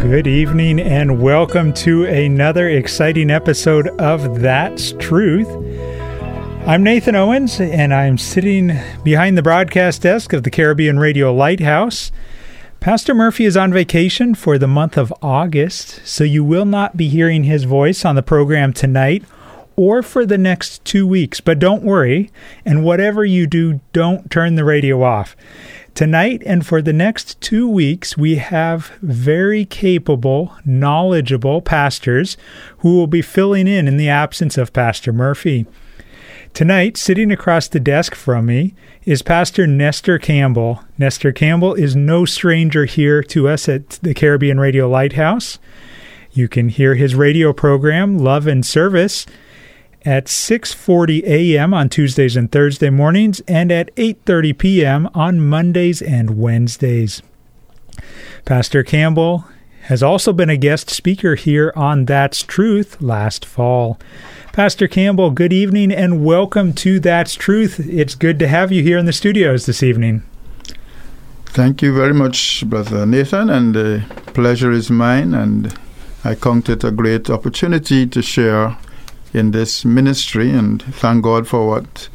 Good evening and welcome to another exciting episode of That's Truth. I'm Nathan Owens and I'm sitting behind the broadcast desk of the Caribbean Radio Lighthouse. Pastor Murphy is on vacation for the month of August, so you will not be hearing his voice on the program tonight or for the next two weeks. But don't worry, and whatever you do, don't turn the radio off. Tonight and for the next two weeks, we have very capable, knowledgeable pastors who will be filling in in the absence of Pastor Murphy. Tonight, sitting across the desk from me, is Pastor Nestor Campbell. Nestor Campbell is no stranger here to us at the Caribbean Radio Lighthouse. You can hear his radio program, Love and Service, at 6:40 a.m. on Tuesdays and Thursday mornings and at 8:30 p.m. on Mondays and Wednesdays. Pastor Campbell has also been a guest speaker here on That's Truth last fall. Pastor Campbell, good evening and welcome to That's Truth. It's good to have you here in the studios this evening. Thank you very much, Brother Nathan, and the pleasure is mine. And I count it a great opportunity to share in this ministry, and thank God for what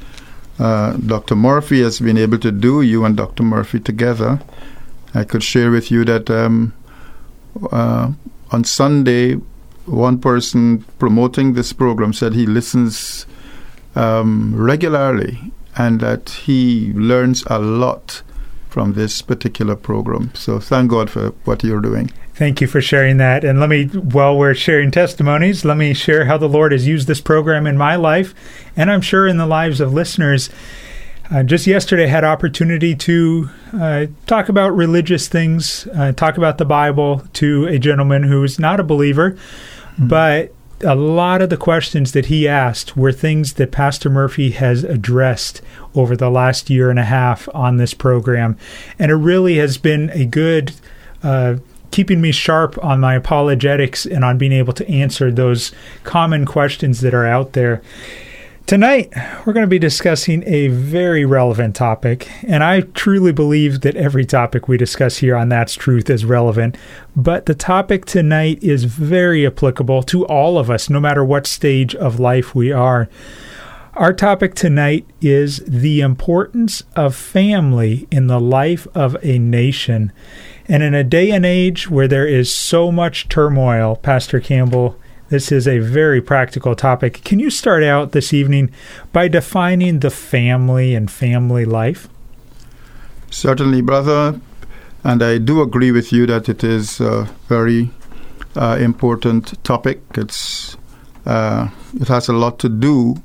uh, Dr. Murphy has been able to do, you and Dr. Murphy together. I could share with you that um, uh, on Sunday, one person promoting this program said he listens um, regularly and that he learns a lot from this particular program. So thank God for what you're doing. Thank you for sharing that. And let me, while we're sharing testimonies, let me share how the Lord has used this program in my life, and I'm sure in the lives of listeners. Uh, just yesterday, I had opportunity to uh, talk about religious things, uh, talk about the Bible to a gentleman who is not a believer, mm-hmm. but a lot of the questions that he asked were things that Pastor Murphy has addressed over the last year and a half on this program. And it really has been a good uh, keeping me sharp on my apologetics and on being able to answer those common questions that are out there. Tonight, we're going to be discussing a very relevant topic, and I truly believe that every topic we discuss here on That's Truth is relevant. But the topic tonight is very applicable to all of us, no matter what stage of life we are. Our topic tonight is the importance of family in the life of a nation. And in a day and age where there is so much turmoil, Pastor Campbell, this is a very practical topic. Can you start out this evening by defining the family and family life? Certainly, brother. And I do agree with you that it is a very uh, important topic. It's uh, it has a lot to do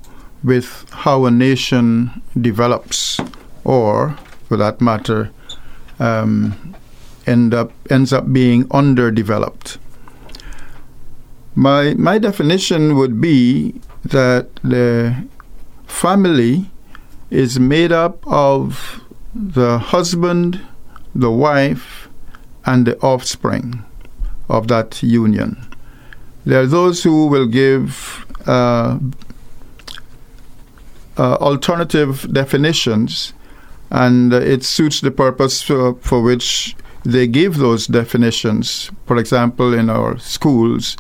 with how a nation develops, or, for that matter, um, end up ends up being underdeveloped. My my definition would be that the family is made up of the husband, the wife, and the offspring of that union. There are those who will give uh, uh, alternative definitions, and it suits the purpose for, for which they give those definitions. For example, in our schools,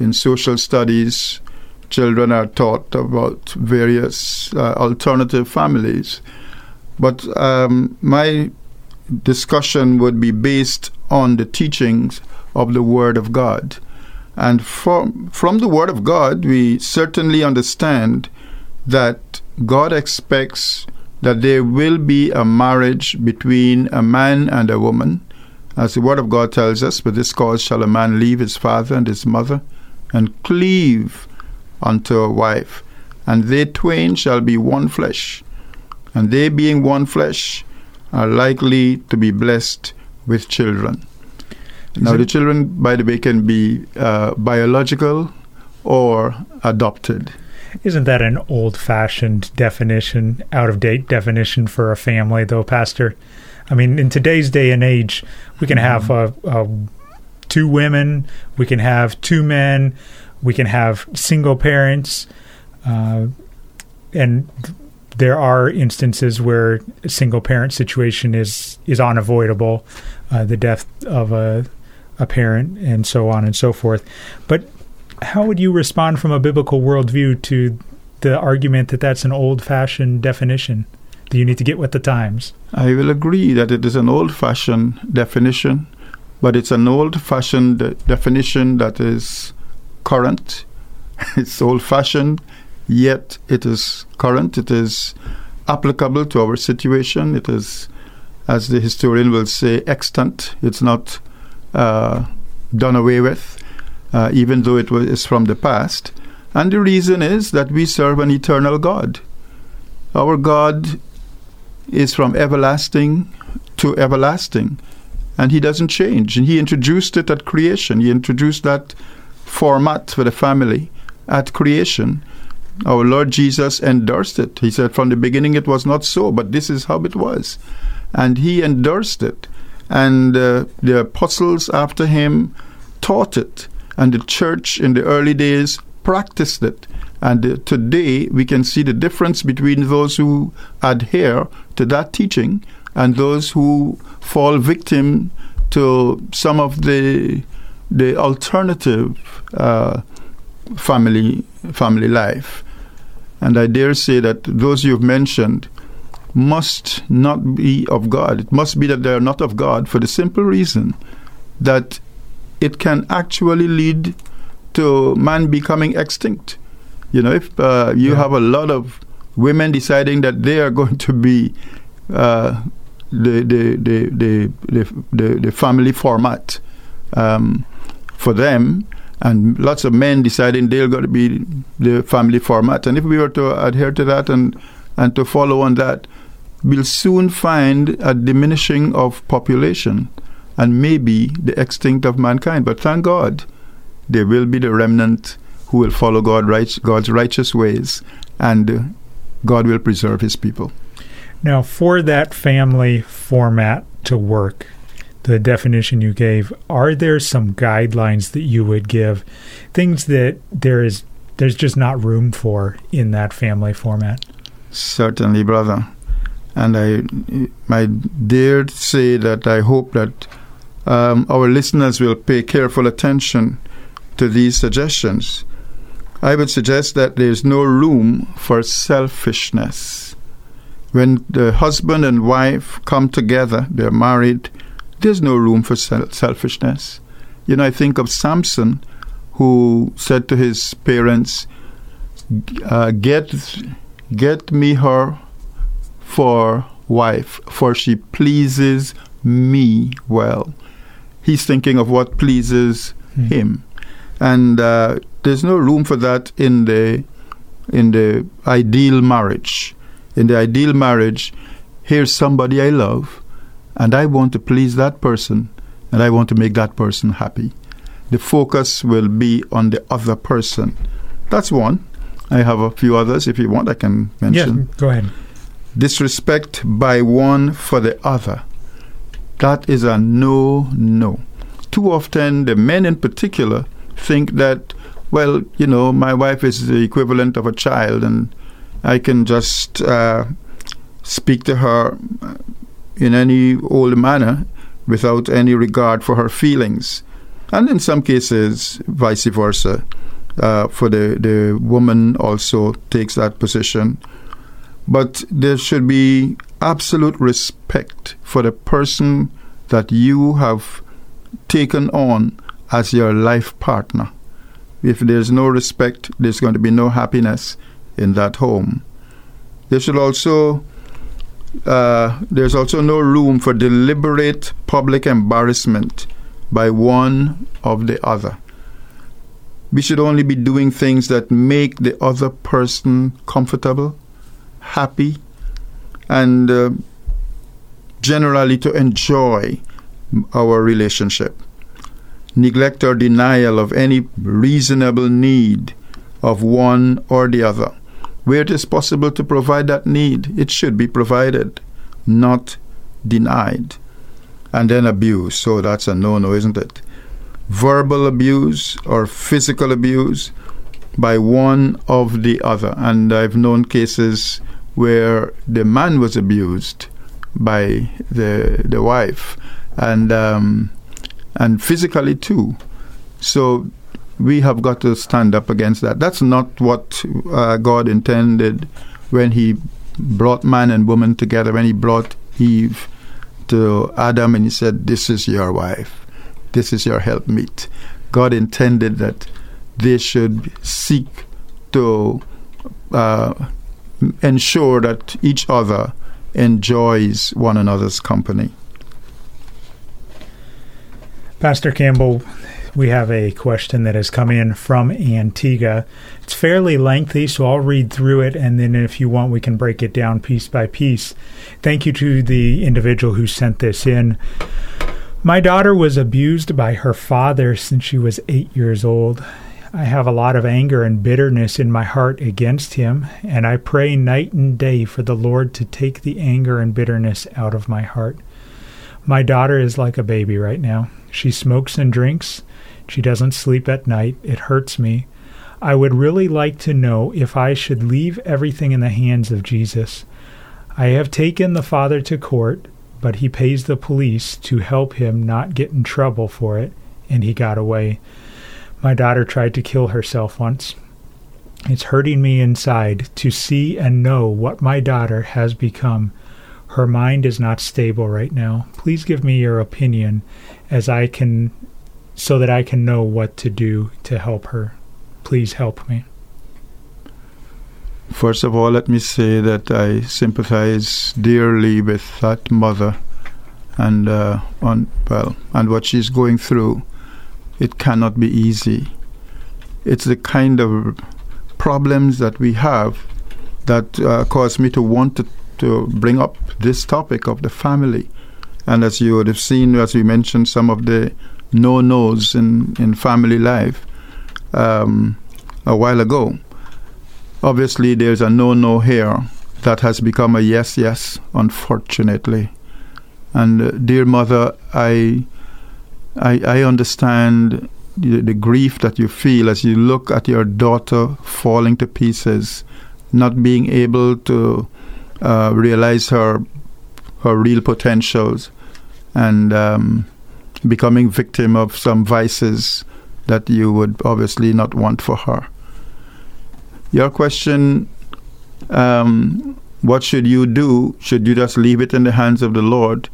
in social studies, children are taught about various uh, alternative families. But um, my discussion would be based on the teachings of the Word of God. And from, from the Word of God, we certainly understand that God expects that there will be a marriage between a man and a woman. As the Word of God tells us, for this cause shall a man leave his father and his mother and cleave unto a wife, and they twain shall be one flesh. And they, being one flesh, are likely to be blessed with children. Now, the children, by the way, can be uh, biological or adopted. Isn't that an old fashioned definition, out of date definition for a family, though, Pastor? I mean, in today's day and age, we can have a, a two women, we can have two men, we can have single parents, uh, and there are instances where a single parent situation is is unavoidable, uh, the death of a a parent, and so on and so forth. But how would you respond from a biblical worldview to the argument that that's an old fashioned definition? Do you need to get with the times? I will agree that it is an old fashioned definition, but it's an old fashioned de- definition that is current. it's old fashioned, yet it is current. It is applicable to our situation. It is, as the historian will say, extant. It's not uh, done away with, uh, even though it was, from the past. And the reason is that we serve an eternal God. Our God is from everlasting to everlasting, and He doesn't change. And He introduced it at creation. He introduced that format for the family at creation. Our Lord Jesus endorsed it. He said, From the beginning it was not so, but this is how it was. And He endorsed it. And uh, the apostles after Him taught it. And the church in the early days practiced it. And uh, today we can see the difference between those who adhere to that teaching and those who fall victim to some of the the alternative uh, family family life. And I dare say that those you've mentioned must not be of God. It must be that they are not of God for the simple reason that it can actually lead to man becoming extinct. You know, if uh, you yeah. have a lot of women deciding that they are going to be uh, the, the, the, the, the, the, family format um, for them, and lots of men deciding they're going to be the family format. And if we were to adhere to that and, and to follow on that, we'll soon find a diminishing of population and maybe the extinct of mankind. But thank God, there will be the remnant who will follow God, right, God's righteous ways, and God will preserve his people. Now, for that family format to work, the definition you gave, are there some guidelines that you would give? Things that there is there's just not room for in that family format? Certainly, brother. And I, I dare say that I hope that um, our listeners will pay careful attention to these suggestions. I would suggest that there's no room for selfishness. When the husband and wife come together, they're married, there's no room for selfishness. You know, I think of Samson, who said to his parents, uh, "Get, get me her for wife, for she pleases me well." He's thinking of what pleases mm. him, and uh, there's no room for that in the in the ideal marriage. In the ideal marriage, here's somebody I love, and I want to please that person, and I want to make that person happy. The focus will be on the other person. That's one. I have a few others. If you want, I can mention. Yeah, go ahead. Disrespect by one for the other. That is a no, no. Too often, the men in particular think that, well, you know, my wife is the equivalent of a child, and I can just uh, speak to her in any old manner without any regard for her feelings. And in some cases, vice versa. Uh, for the, the woman also takes that position. But there should be absolute respect for the person that you have taken on as your life partner. If there's no respect, there's going to be no happiness in that home. There should also uh, there's also no room for deliberate public embarrassment by one of the other. We should only be doing things that make the other person comfortable, happy, and uh, generally to enjoy our relationship. Neglect or denial of any reasonable need of one or the other where it is possible to provide that need, it should be provided, not denied. And then abuse. So that's a no no, isn't it? Verbal abuse or physical abuse by one of the other. And I've known cases where the man was abused by the the wife and um, and physically too. So we have got to stand up against that. That's not what uh, God intended when He brought man and woman together, when He brought Eve to Adam and He said, This is your wife, this is your helpmeet. God intended that they should seek to uh, ensure that each other enjoys one another's company. Pastor Campbell, we have a question that has come in from Antigua. It's fairly lengthy, so I'll read through it, and then if you want, we can break it down piece by piece. Thank you to the individual who sent this in. My daughter was abused by her father since she was eight years old. I have a lot of anger and bitterness in my heart against him, and I pray night and day for the Lord to take the anger and bitterness out of my heart. My daughter is like a baby right now. She smokes and drinks. She doesn't sleep at night. It hurts me. I would really like to know if I should leave everything in the hands of Jesus. I have taken the father to court, but he pays the police to help him not get in trouble for it, and he got away. My daughter tried to kill herself once. It's hurting me inside to see and know what my daughter has become. Her mind is not stable right now. Please give me your opinion as I can so that I can know what to do to help her. Please help me. First of all, let me say that I sympathize dearly with that mother and uh, on well and what she's going through. It cannot be easy. It's the kind of problems that we have that uh, caused me to want to, to bring up this topic of the family. And as you would have seen, as we mentioned, some of the no nos in, in family life um, a while ago. Obviously, there's a no no here that has become a yes yes, unfortunately. And uh, dear mother, I, I, I understand the, the, grief that you feel as you look at your daughter falling to pieces, not being able to uh, realize her her real potentials, and um, becoming victim of some vices that you would obviously not want for her. Your question um, what should you do? Should you just leave it in the hands of the Lord?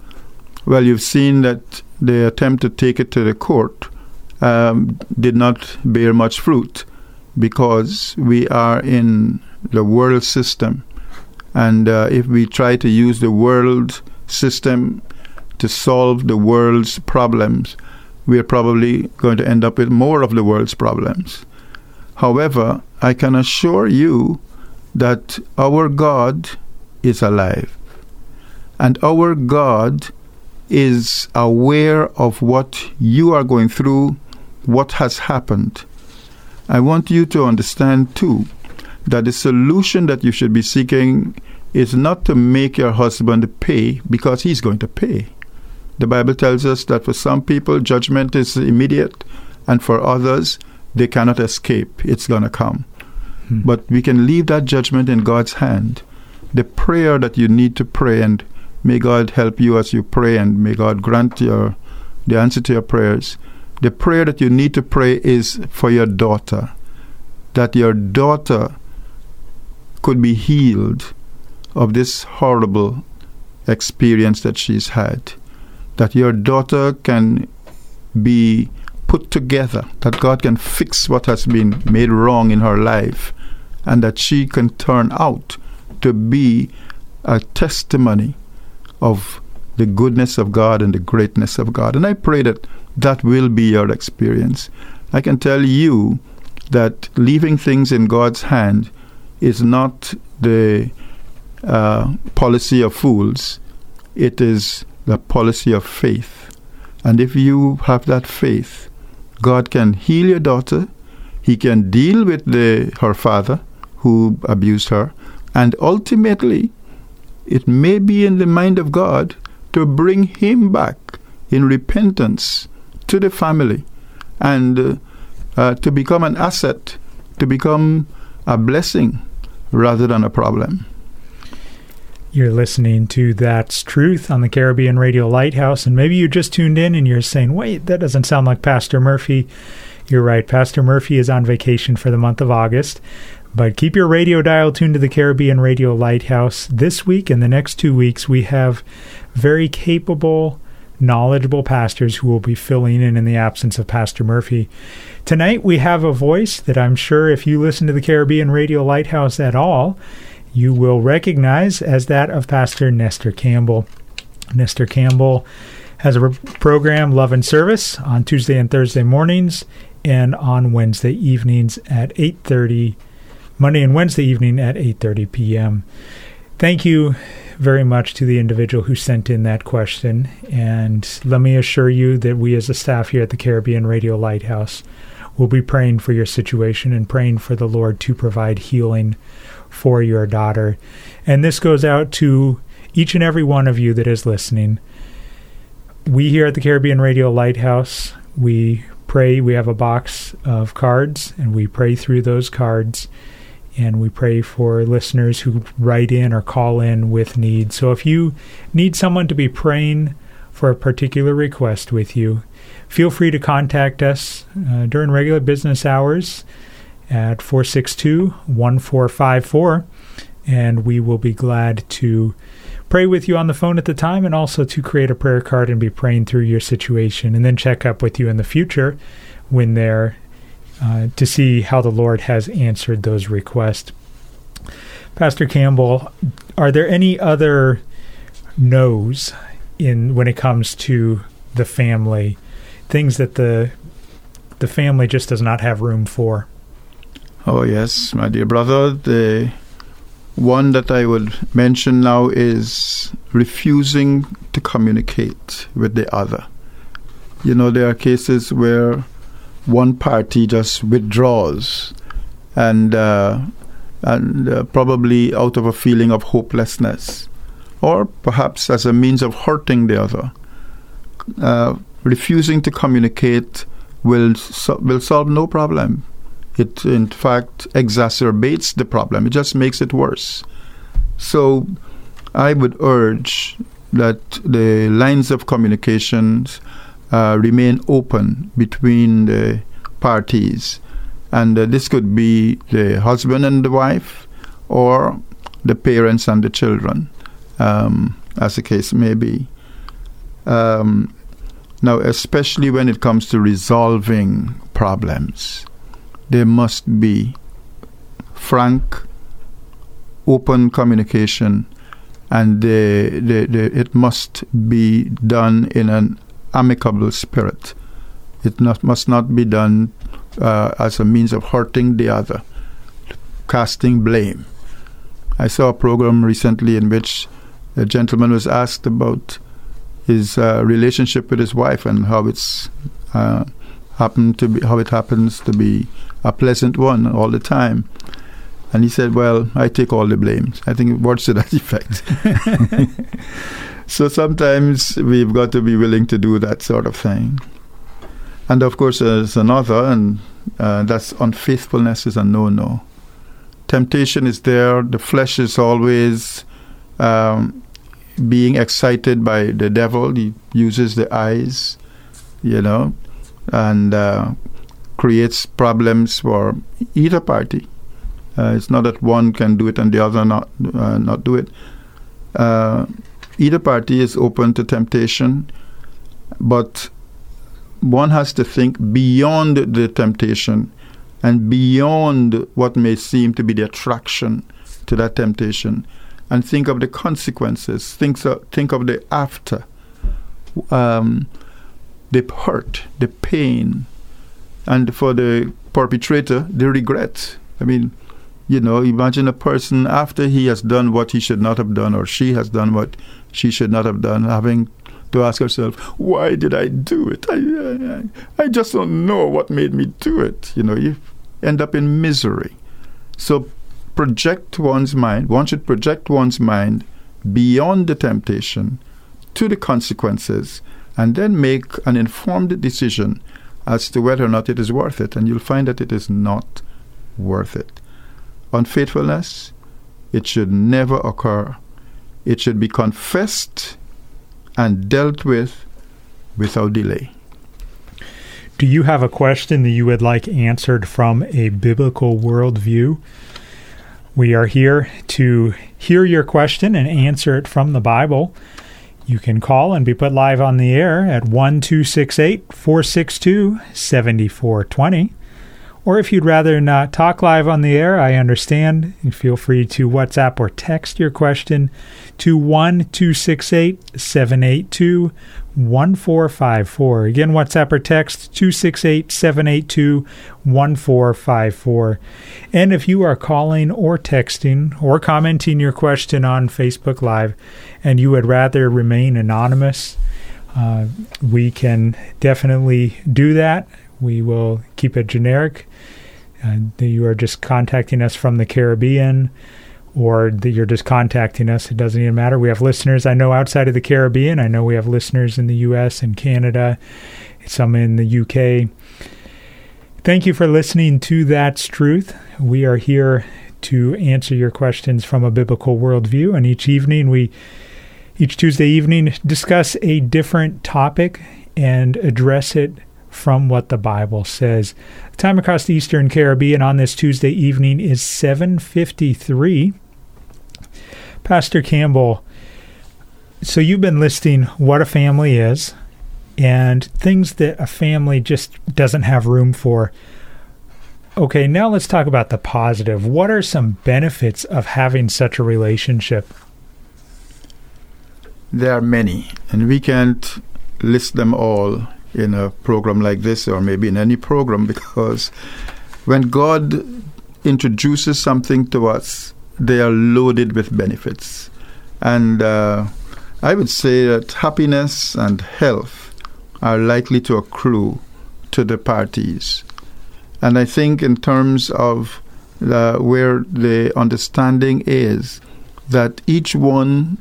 Well, you've seen that the attempt to take it to the court um, did not bear much fruit because we are in the world system. And uh, if we try to use the world system to solve the world's problems, we are probably going to end up with more of the world's problems. However, I can assure you that our God is alive. And our God is aware of what you are going through, what has happened. I want you to understand, too, that the solution that you should be seeking is not to make your husband pay because he's going to pay. The Bible tells us that for some people, judgment is immediate, and for others, they cannot escape. It's going to come. Hmm. But we can leave that judgment in God's hand. The prayer that you need to pray, and may God help you as you pray, and may God grant your the answer to your prayers. The prayer that you need to pray is for your daughter, that your daughter could be healed of this horrible experience that she's had that your daughter can be put together, that God can fix what has been made wrong in her life, and that she can turn out to be a testimony of the goodness of God and the greatness of God. And I pray that that will be your experience. I can tell you that leaving things in God's hand is not the uh, policy of fools, it is the policy of faith. And if you have that faith, God can heal your daughter, He can deal with the, her father who abused her, and ultimately, it may be in the mind of God to bring him back in repentance to the family and uh, uh, to become an asset, to become a blessing rather than a problem. You're listening to That's Truth on the Caribbean Radio Lighthouse, and maybe you just tuned in and you're saying, wait, that doesn't sound like Pastor Murphy. You're right. Pastor Murphy is on vacation for the month of August. But keep your radio dial tuned to the Caribbean Radio Lighthouse. This week and the next two weeks, we have very capable, knowledgeable pastors who will be filling in in the absence of Pastor Murphy. Tonight, we have a voice that I'm sure if you listen to the Caribbean Radio Lighthouse at all, you will recognize as that of Pastor Nestor Campbell. Nestor Campbell has a program, Love and Service, on Tuesday and Thursday mornings and on Wednesday evenings at 8:30 Monday and Wednesday evening at 8:30 p.m. Thank you very much to the individual who sent in that question and let me assure you that we as a staff here at the Caribbean Radio Lighthouse will be praying for your situation and praying for the Lord to provide healing for your daughter. And this goes out to each and every one of you that is listening. We here at the Caribbean Radio Lighthouse, we pray, we have a box of cards and we pray through those cards and we pray for listeners who write in or call in with needs. So if you need someone to be praying for a particular request with you, feel free to contact us uh, during regular business hours at 462 1454, and we will be glad to pray with you on the phone at the time and also to create a prayer card and be praying through your situation and then check up with you in the future when they're uh, to see how the Lord has answered those requests. Pastor Campbell, are there any other no's in when it comes to the family, things that the the family just does not have room for? Oh yes, my dear brother. The one that I would mention now is refusing to communicate with the other. You know, there are cases where one party just withdraws and uh, and uh, probably out of a feeling of hopelessness or perhaps as a means of hurting the other. Uh, refusing to communicate will so- will solve no problem. It in fact exacerbates the problem. It just makes it worse. So i would urge that the lines of communications remain open between the parties. And uh, this could be the husband and the wife, or the parents and the children, um, as the case may be. Um, now, especially when it comes to resolving problems, there must be frank, open communication, and the, the, the, it must be done in an amicable spirit. It not, must not be done uh, as a means of hurting the other, casting blame. I saw a program recently in which a gentleman was asked about his uh, relationship with his wife and how it's uh, happened to be how it happens to be a pleasant one all the time. And he said, "Well, I take all the blame." I think words to that effect. So sometimes we've got to be willing to do that sort of thing. And of course, there's another, and uh, that's unfaithfulness is a no no. Temptation is there, the flesh is always um, being excited by the devil. He uses the eyes, you know, and uh, creates problems for either party. Uh, it's not that one can do it and the other not uh, not do it. Either party is open to temptation, but one has to think beyond the temptation and beyond what may seem to be the attraction to that temptation and think of the consequences, think, so, think of the after, um, the hurt, the pain, and for the perpetrator, the regret. I mean, you know, imagine a person after he has done what he should not have done or she has done what she should not have done, having to ask herself, why did I do it? I, I, I just don't know what made me do it. You know, you end up in misery. So project one's mind, one should project one's mind beyond the temptation to the consequences and then make an informed decision as to whether or not it is worth it. And you'll find that it is not worth it. Unfaithfulness, it should never occur. It should be confessed and dealt with without delay. Do you have a question that you would like answered from a biblical worldview? We are here to hear your question and answer it from the Bible. You can call and be put live on the air at 1268 462 7420. Or if you'd rather not talk live on the air, I understand. Feel free to WhatsApp or text your question to 1268 782 1454. Again, WhatsApp or text 268 782 1454. And if you are calling or texting or commenting your question on Facebook Live and you would rather remain anonymous, uh, we can definitely do that. We will keep it generic. Uh, you are just contacting us from the Caribbean or that you're just contacting us. It doesn't even matter. We have listeners I know outside of the Caribbean. I know we have listeners in the U.S. and Canada, some in the U.K. Thank you for listening to That's Truth. We are here to answer your questions from a biblical worldview, and each evening we, each Tuesday evening, discuss a different topic and address it from what the Bible says. Time across the Eastern Caribbean on this Tuesday evening is 7:53. Pastor Campbell, so you've been listing what a family is and things that a family just doesn't have room for. Okay, now let's talk about the positive. What are some benefits of having such a relationship? There are many, and we can't list them all in a program like this or maybe in any program because when God introduces something to us, they are loaded with benefits. And uh, I would say that happiness and health are likely to accrue to the parties. And I think, in terms of where the understanding is that each one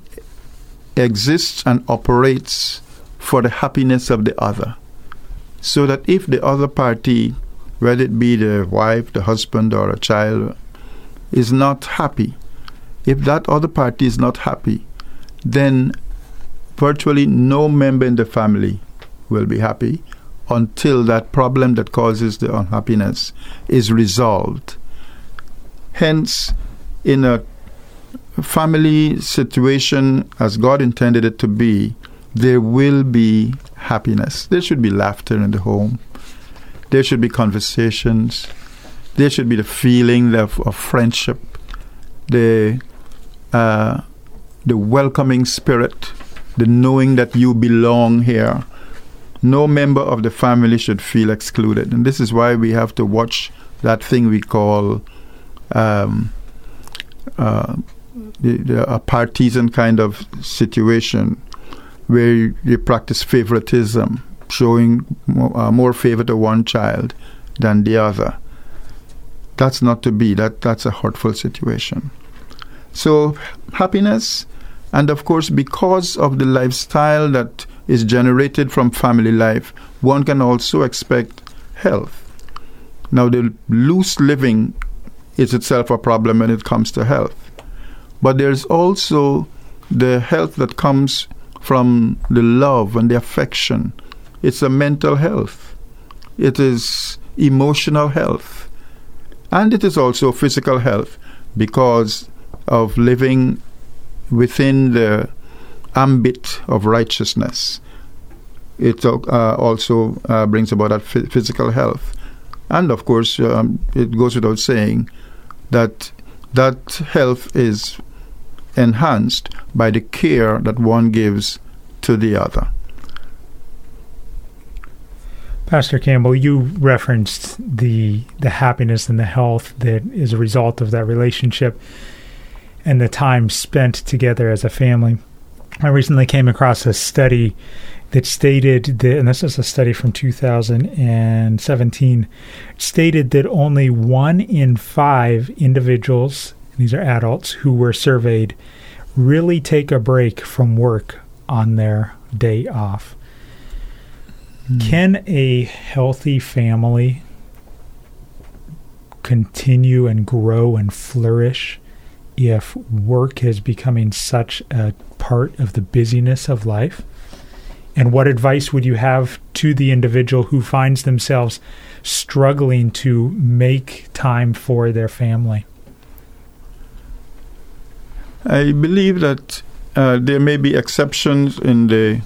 exists and operates for the happiness of the other. So that if the other party, whether it be the wife, the husband, or a child, is not happy, if that other party is not happy, then virtually no member in the family will be happy until that problem that causes the unhappiness is resolved. Hence, in a family situation as God intended it to be, there will be happiness. There should be laughter in the home. There should be conversations. There should be the feeling of, of friendship, the uh, the welcoming spirit, the knowing that you belong here. No member of the family should feel excluded, and this is why we have to watch that thing we call um, uh, the, the, a partisan kind of situation where you, practice favoritism, showing more, uh, more favor to one child than the other. That's not to be. That that's a hurtful situation. So happiness, and of course, because of the lifestyle that is generated from family life, one can also expect health. Now, the loose living is itself a problem when it comes to health, but there's also the health that comes from the love and the affection. It's a mental health. It is emotional health. And it is also physical health because of living within the ambit of righteousness. it uh, also uh, brings about that physical health. And of course, um, it goes without saying that that health is enhanced by the care that one gives to the other. Pastor Campbell, you referenced the the happiness and the health that is a result of that relationship and the time spent together as a family. I recently came across a study that stated that, and this is a study from 2017, stated that only one in five individuals, these are adults, who were surveyed, really take a break from work on their day off. Mm. Can a healthy family continue and grow and flourish if work is becoming such a part of the busyness of life? And what advice would you have to the individual who finds themselves struggling to make time for their family? I believe that uh, there may be exceptions in the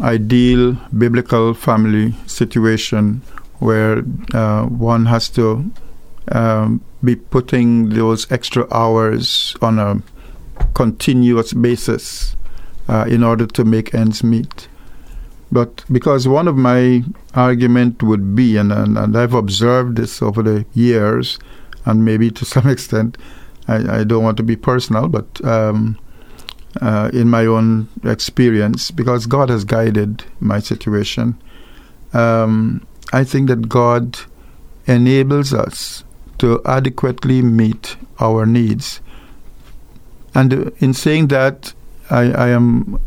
ideal biblical family situation where uh, one has to um, be putting those extra hours on a continuous basis uh, in order to make ends meet. But because one of my argument would be, and, and, and I've observed this over the years, and maybe to some extent, I, I don't want to be personal, but um, uh, in my own experience, because God has guided my situation, um, I think that God enables us to adequately meet our needs. And in saying that, I, I am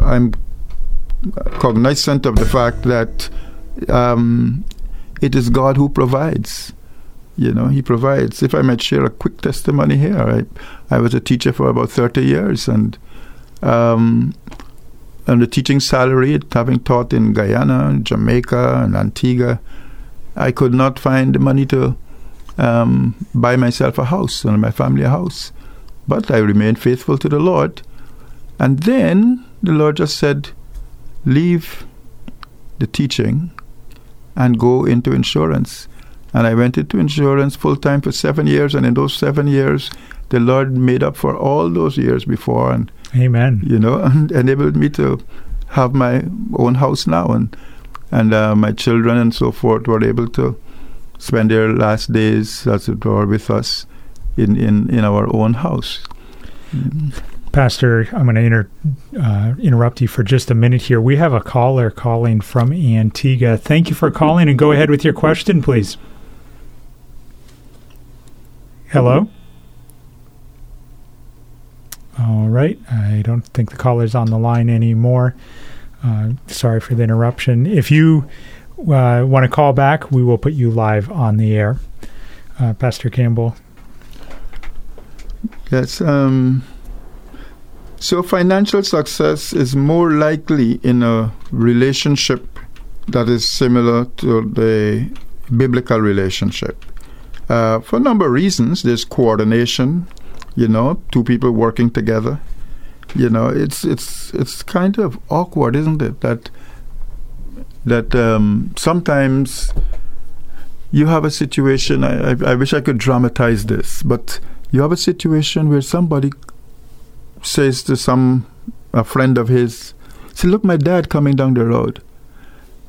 I'm cognizant of the fact that um, it is God who provides. You know, He provides. If I might share a quick testimony here, I, I was a teacher for about 30 years and um, and the teaching salary, having taught in Guyana, Jamaica, and Antigua, I could not find the money to um, buy myself a house and my family a house. But I remained faithful to the Lord. And then the Lord just said, leave the teaching and go into insurance. And I went into insurance full time for seven years. And in those seven years, the Lord made up for all those years before. And Amen. You know, and enabled me to have my own house now, and and uh, my children and so forth were able to spend their last days, as it were, with us in in in our own house. Mm-hmm. Pastor, I'm going to inter, uh, interrupt you for just a minute here. We have a caller calling from Antigua. Thank you for calling, and go ahead with your question, please. Hello. All right. I don't think the caller's on the line anymore. Uh, sorry for the interruption. If you uh, want to call back, we will put you live on the air. Uh, Pastor Campbell. Yes. Um, so financial success is more likely in a relationship that is similar to the biblical relationship. Uh, for a number of reasons, there's coordination, you know, two people working together. You know, it's it's it's kind of awkward, isn't it? That that um, sometimes you have a situation. I, I, I wish I could dramatize this, but you have a situation where somebody says to some a friend of his, "Say, look, my dad coming down the road,"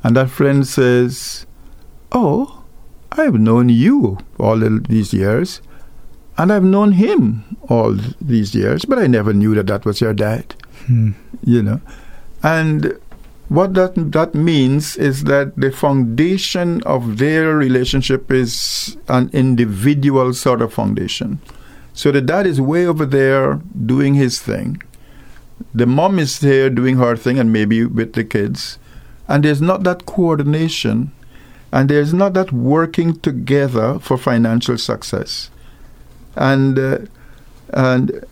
and that friend says, "Oh, I have known you all these years. And I've known him all these years, but I never knew that that was your dad. Hmm. You know, and what that that means is that the foundation of their relationship is an individual sort of foundation. So the dad is way over there doing his thing. The mom is here doing her thing and maybe with the kids. And there's not that coordination and there's not that working together for financial success. And uh, and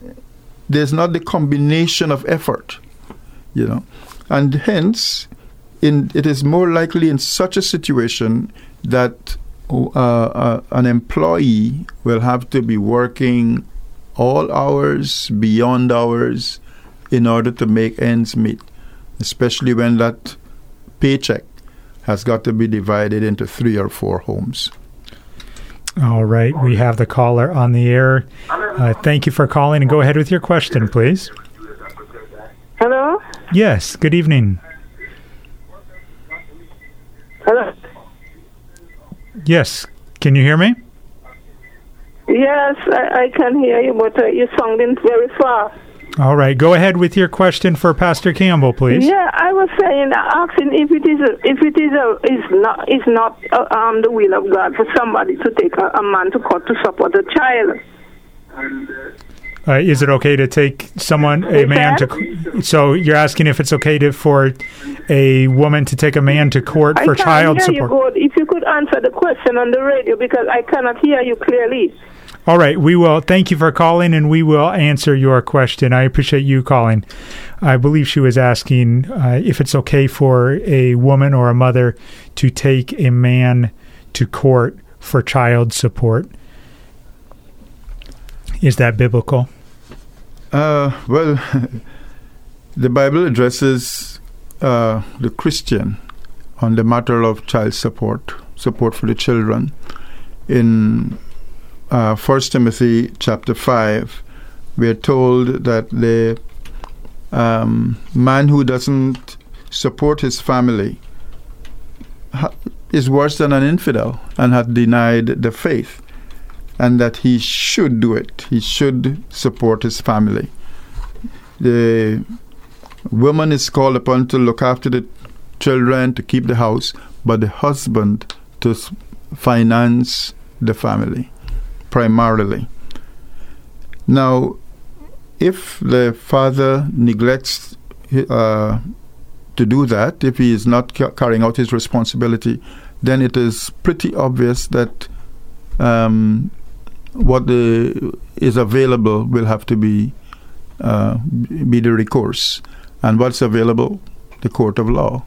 there's not the combination of effort, you know, and hence, in it is more likely in such a situation that uh, uh, an employee will have to be working all hours beyond hours in order to make ends meet, especially when that paycheck has got to be divided into three or four homes. All right, we have the caller on the air. Uh, thank you for calling, and go ahead with your question, please. Hello? Yes, good evening. Hello? Yes, can you hear me? Yes, I, I can hear you, but uh, you're sounding very far. All right, go ahead with your question for Pastor Campbell, please. Yeah, I was saying, asking if it is, a, if it is, a, is not, is not uh, um, the will of God for somebody to take a, a man to court to support a child. Uh, is it okay to take someone, a Is man that- to? So you're asking if it's okay to for a woman to take a man to court I for can't child hear you support? good. If you could answer the question on the radio because I cannot hear you clearly. All right, we will. Thank you for calling, and we will answer your question. I appreciate you calling. I believe she was asking uh, if it's okay for a woman or a mother to take a man to court for child support. Is that biblical? Uh, well, the Bible addresses uh, the Christian on the matter of child support, support for the children. In uh, 1 Timothy chapter 5, we are told that the um, man who doesn't support his family ha- is worse than an infidel and hath denied the faith and that he should do it. He should support his family. The woman is called upon to look after the children, to keep the house, but the husband to finance the family primarily. Now, if the father neglects uh, to do that, if he is not ca- carrying out his responsibility, then it is pretty obvious that um, what the, is available will have to be uh, be the recourse, and what's available, the court of law.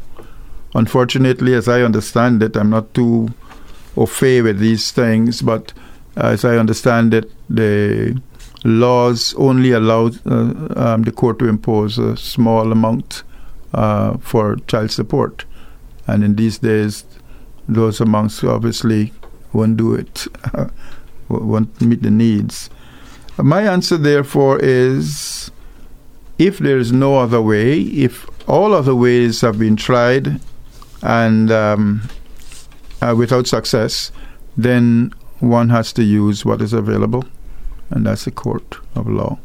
Unfortunately, as I understand it, I'm not too au fait with these things, but as I understand it, the laws only allow uh, um, the court to impose a small amount uh, for child support, and in these days, those amongst obviously won't do it, won't meet the needs. My answer, therefore, is if there is no other way, if all other ways have been tried and um, uh, without success, then one has to use what is available, and that's the court of law.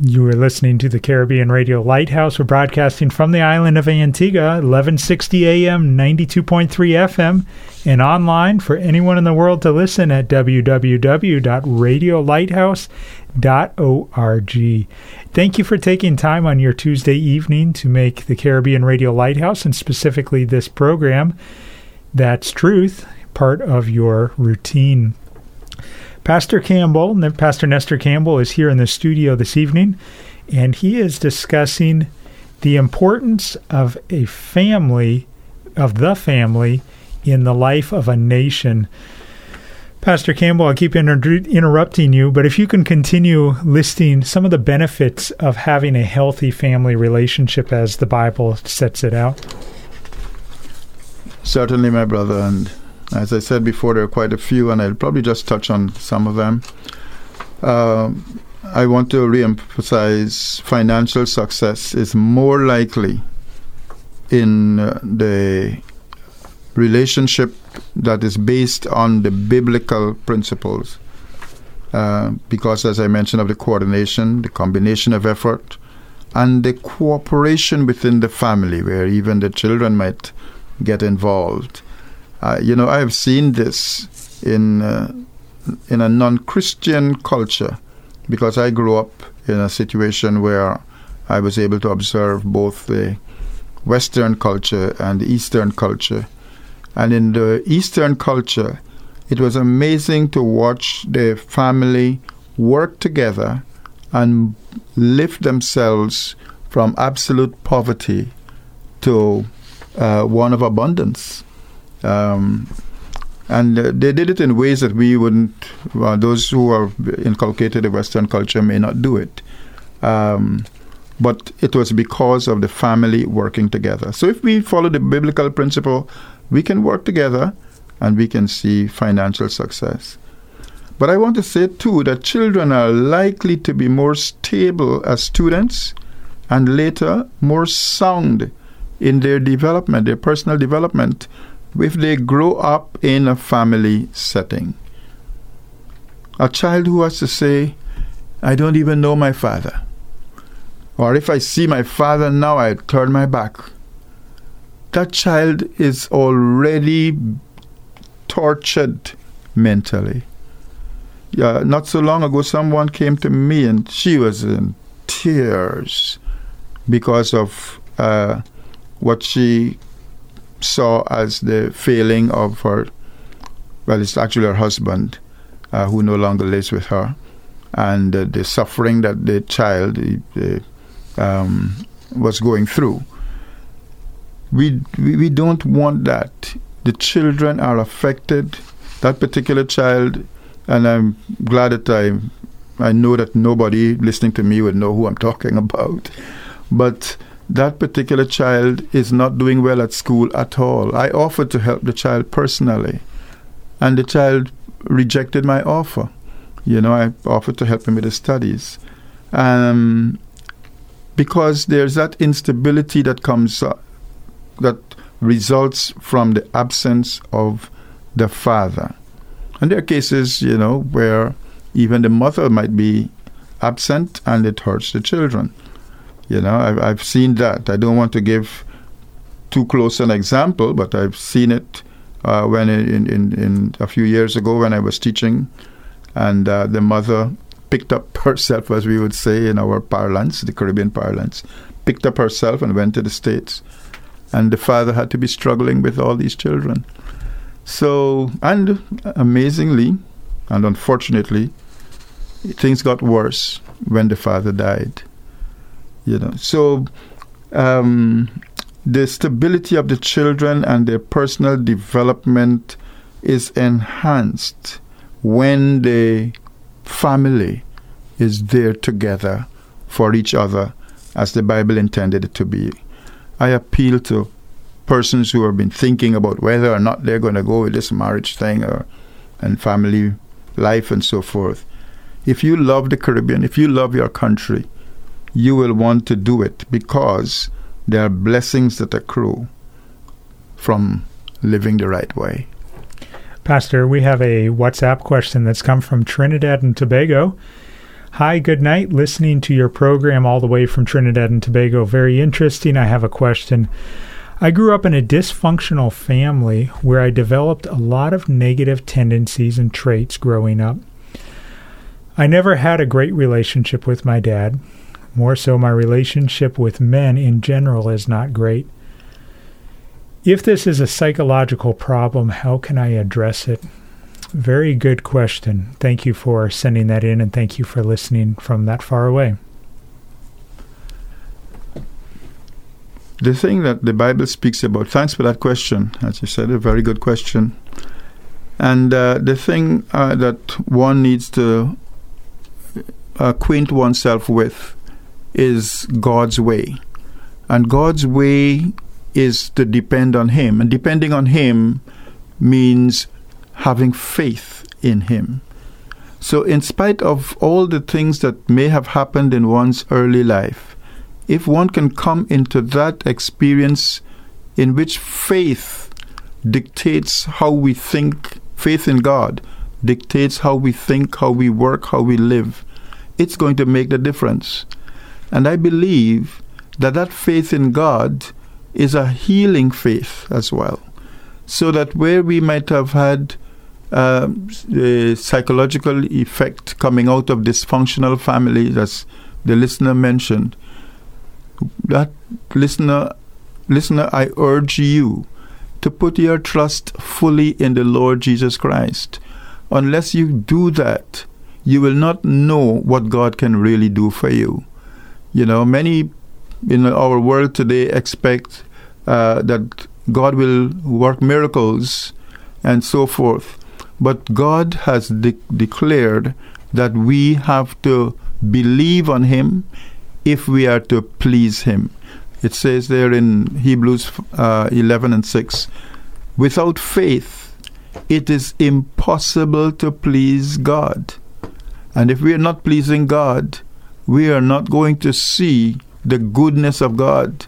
You are listening to the Caribbean Radio Lighthouse. We're broadcasting from the island of Antigua, 1160 AM, 92.3 FM, and online for anyone in the world to listen at www.radiolighthouse.org. Thank you for taking time on your Tuesday evening to make the Caribbean Radio Lighthouse, and specifically this program, That's Truth, part of your routine. Pastor Campbell, Pastor Nestor Campbell, is here in the studio this evening, and he is discussing the importance of a family, of the family, in the life of a nation. Pastor Campbell, I'll keep inter- interrupting you, but if you can continue listing some of the benefits of having a healthy family relationship as the Bible sets it out. Certainly, my brother, and as I said before, there are quite a few, and I'll probably just touch on some of them. Uh, I want to re-emphasize financial success is more likely in uh, the relationship that is based on the biblical principles. Uh, because, as I mentioned, of the coordination, the combination of effort, and the cooperation within the family, where even the children might get involved. Uh, you know, I have seen this in uh, in a non-Christian culture because I grew up in a situation where I was able to observe both the Western culture and the Eastern culture. And in the Eastern culture, it was amazing to watch the family work together and lift themselves from absolute poverty to uh, one of abundance. Um, and uh, they did it in ways that we wouldn't, well, those who have inculcated the Western culture may not do it. Um, but it was because of the family working together. So if we follow the biblical principle, we can work together and we can see financial success. But I want to say too that children are likely to be more stable as students and later more sound in their development, their personal development, if they grow up in a family setting. A child who has to say, I don't even know my father. Or if I see my father now, I turn my back. That child is already tortured mentally. Yeah, not so long ago, someone came to me and she was in tears because of uh, what she saw as the failing of her, well, it's actually her husband, uh, who no longer lives with her, and uh, the suffering that the child um, was going through. We, we, we don't want that. The children are affected. That particular child, and I'm glad that I, I know that nobody listening to me would know who I'm talking about, but that particular child is not doing well at school at all. I offered to help the child personally, and the child rejected my offer. You know, I offered to help him with his studies. Um, because there's that instability that comes uh, that results from the absence of the father. And there are cases, you know, where even the mother might be absent and it hurts the children. You know, I've, I've seen that. I don't want to give too close an example, but I've seen it uh, when in, in, in a few years ago when I was teaching, and uh, the mother picked up herself, as we would say in our parlance, the Caribbean parlance, picked up herself and went to the States. And the father had to be struggling with all these children. So, and amazingly and unfortunately, things got worse when the father died. You know, so um, the stability of the children and their personal development is enhanced when the family is there together for each other as the Bible intended it to be. I appeal to persons who have been thinking about whether or not they're going to go with this marriage thing or and family life and so forth. If you love the Caribbean, if you love your country, you will want to do it because there are blessings that accrue from living the right way. Pastor, we have a WhatsApp question that's come from Trinidad and Tobago. Hi, good night. Listening to your program all the way from Trinidad and Tobago. Very interesting. I have a question. I grew up in a dysfunctional family where I developed a lot of negative tendencies and traits growing up. I never had a great relationship with my dad. More so, my relationship with men in general is not great. If this is a psychological problem, how can I address it? Very good question. Thank you for sending that in and thank you for listening from that far away. The thing that the Bible speaks about, thanks for that question. As you said, a very good question. And uh, the thing uh, that one needs to acquaint oneself with is God's way. And God's way is to depend on Him. And depending on Him means having faith in Him. So, in spite of all the things that may have happened in one's early life, if one can come into that experience in which faith dictates how we think, faith in God dictates how we think, how we work, how we live, it's going to make the difference. And I believe that that faith in God is a healing faith as well. So that where we might have had uh, a psychological effect coming out of dysfunctional families, as the listener mentioned, that listener, listener, I urge you to put your trust fully in the Lord Jesus Christ. Unless you do that, you will not know what God can really do for you. You know, many in our world today expect uh, that God will work miracles and so forth. But God has de- declared that we have to believe on Him, if we are to please Him. It says there in Hebrews uh, 11 and 6 without faith, it is impossible to please God. And if we are not pleasing God, we are not going to see the goodness of God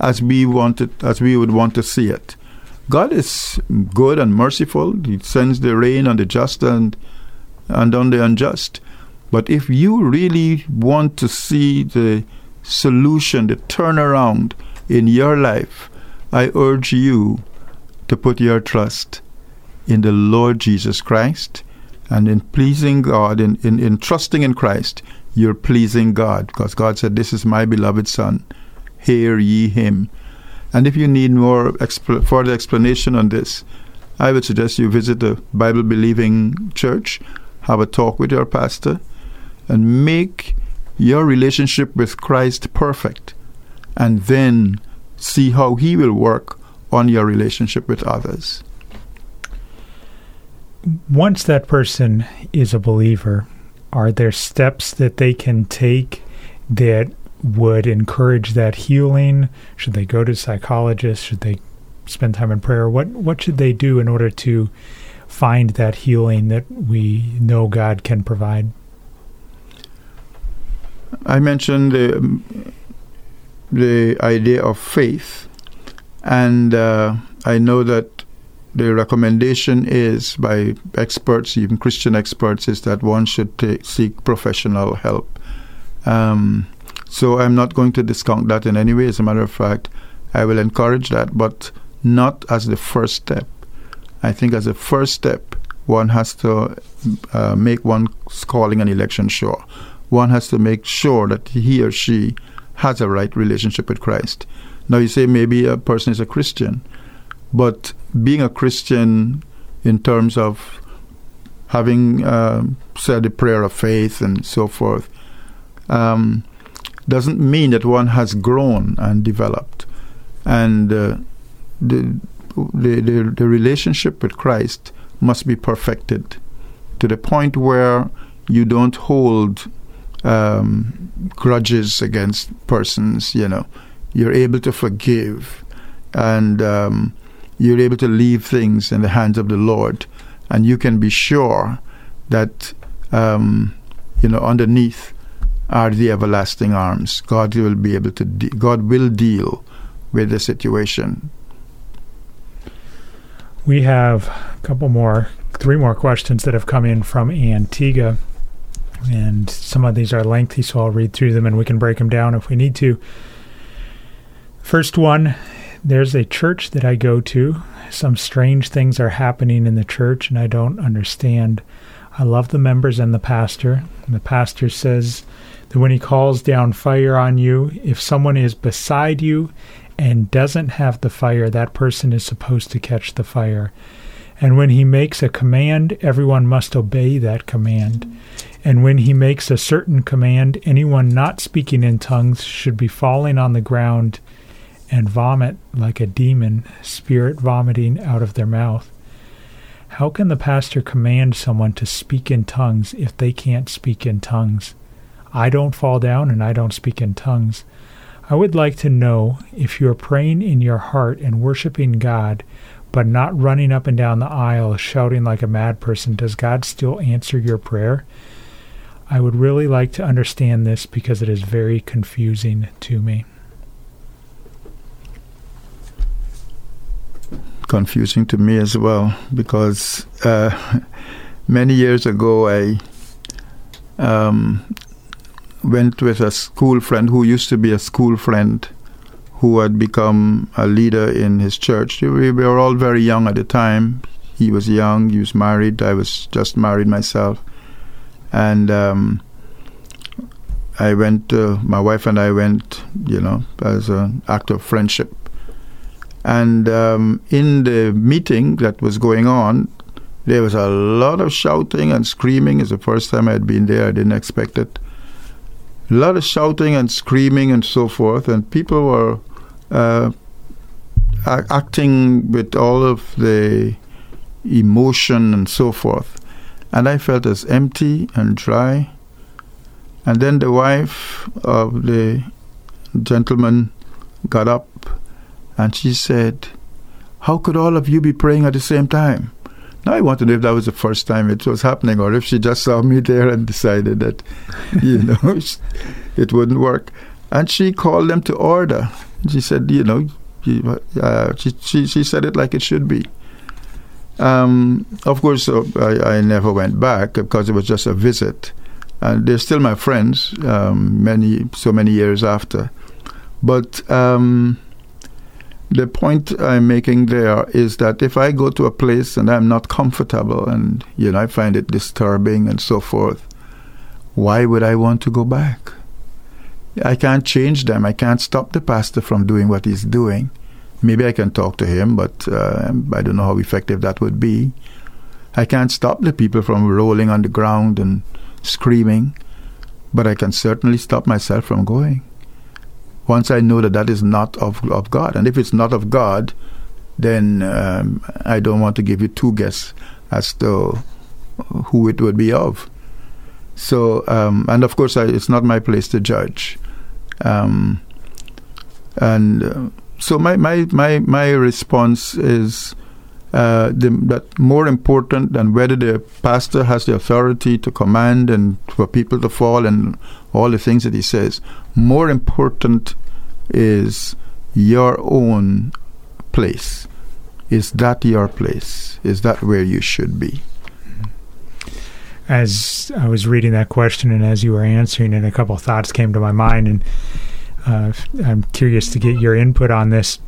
as we want it, as we would want to see it. God is good and merciful. He sends the rain on the just and and on the unjust. But if you really want to see the solution, the turnaround in your life, I urge you to put your trust in the Lord Jesus Christ and in pleasing God, in, in, in trusting in Christ, you're pleasing God because God said, This is my beloved Son. Hear ye him. And if you need more exp- further explanation on this, I would suggest you visit a Bible believing church, have a talk with your pastor, and make your relationship with Christ perfect, and then see how He will work on your relationship with others. Once that person is a believer, are there steps that they can take that would encourage that healing? Should they go to psychologists? Should they spend time in prayer? What what should they do in order to find that healing that we know God can provide? I mentioned the the idea of faith, and uh, I know that the recommendation is by experts, even Christian experts, is that one should take, seek professional help. Um, so I'm not going to discount that in any way. As a matter of fact, I will encourage that, but not as the first step. I think as a first step, one has to uh, make one's calling and election sure. One has to make sure that he or she has a right relationship with Christ. Now, you say maybe a person is a Christian, but being a Christian in terms of having uh, said the prayer of faith and so forth um, doesn't mean that one has grown and developed. And uh, the, the, the, the relationship with Christ must be perfected to the point where you don't hold um, grudges against persons. You know, you're able to forgive, and um, you're able to leave things in the hands of the Lord, and you can be sure that um, you know underneath are the everlasting arms. God will be able to. De- God will deal with the situation. We have a couple more, three more questions that have come in from Antigua, and some of these are lengthy, so I'll read through them and we can break them down if we need to. First one there's a church that I go to. Some strange things are happening in the church, and I don't understand. I love the members and the pastor. The pastor says that when he calls down fire on you, if someone is beside you and doesn't have the fire, that person is supposed to catch the fire. And when he makes a command, everyone must obey that command. And when he makes a certain command, anyone not speaking in tongues should be falling on the ground and vomit like a demon, spirit vomiting out of their mouth. How can the pastor command someone to speak in tongues if they can't speak in tongues? I don't fall down and I don't speak in tongues. I would like to know if you are praying in your heart and worshiping God, but not running up and down the aisle shouting like a mad person, does God still answer your prayer? I would really like to understand this because it is very confusing to me. Confusing to me as well because uh, many years ago I um, went with a school friend who used to be a school friend who had become a leader in his church. We were all very young at the time. He was young, he was married, I was just married myself. And um, I went, uh, my wife and I went, you know, as an act of friendship and um, in the meeting that was going on, there was a lot of shouting and screaming. It's the first time I had been there. I didn't expect it. A lot of shouting and screaming and so forth, and people were uh, acting with all of the emotion and so forth. And I felt as empty and dry. And then the wife of the gentleman got up and she said, How could all of you be praying at the same time? Now I want to know if that was the first time it was happening or if she just saw me there and decided that, you know, it wouldn't work. And she called them to order. She said, you know, uh, she, she, she said it like it should be. Um, of course, I, I, never went back because it was just a visit, and they're still my friends. Um, many so many years after, but um, the point I'm making there is that if I go to a place and I'm not comfortable and you know I find it disturbing and so forth, why would I want to go back? I can't change them. I can't stop the pastor from doing what he's doing. Maybe I can talk to him, but uh, I don't know how effective that would be. I can't stop the people from rolling on the ground and screaming, but I can certainly stop myself from going. Once I know that that is not of, of God. And if it's not of God, then um, I don't want to give you two guesses as to who it would be of. So, um, and of course, I, it's not my place to judge. Um, and uh, so my, my, my, my response is uh, the, that more important than whether the pastor has the authority to command and for people to fall and all the things that he says, more important is your own place. Is that your place? Is that where you should be? As I was reading that question and as you were answering it, a couple of thoughts came to my mind, and uh, I'm curious to get your input on this.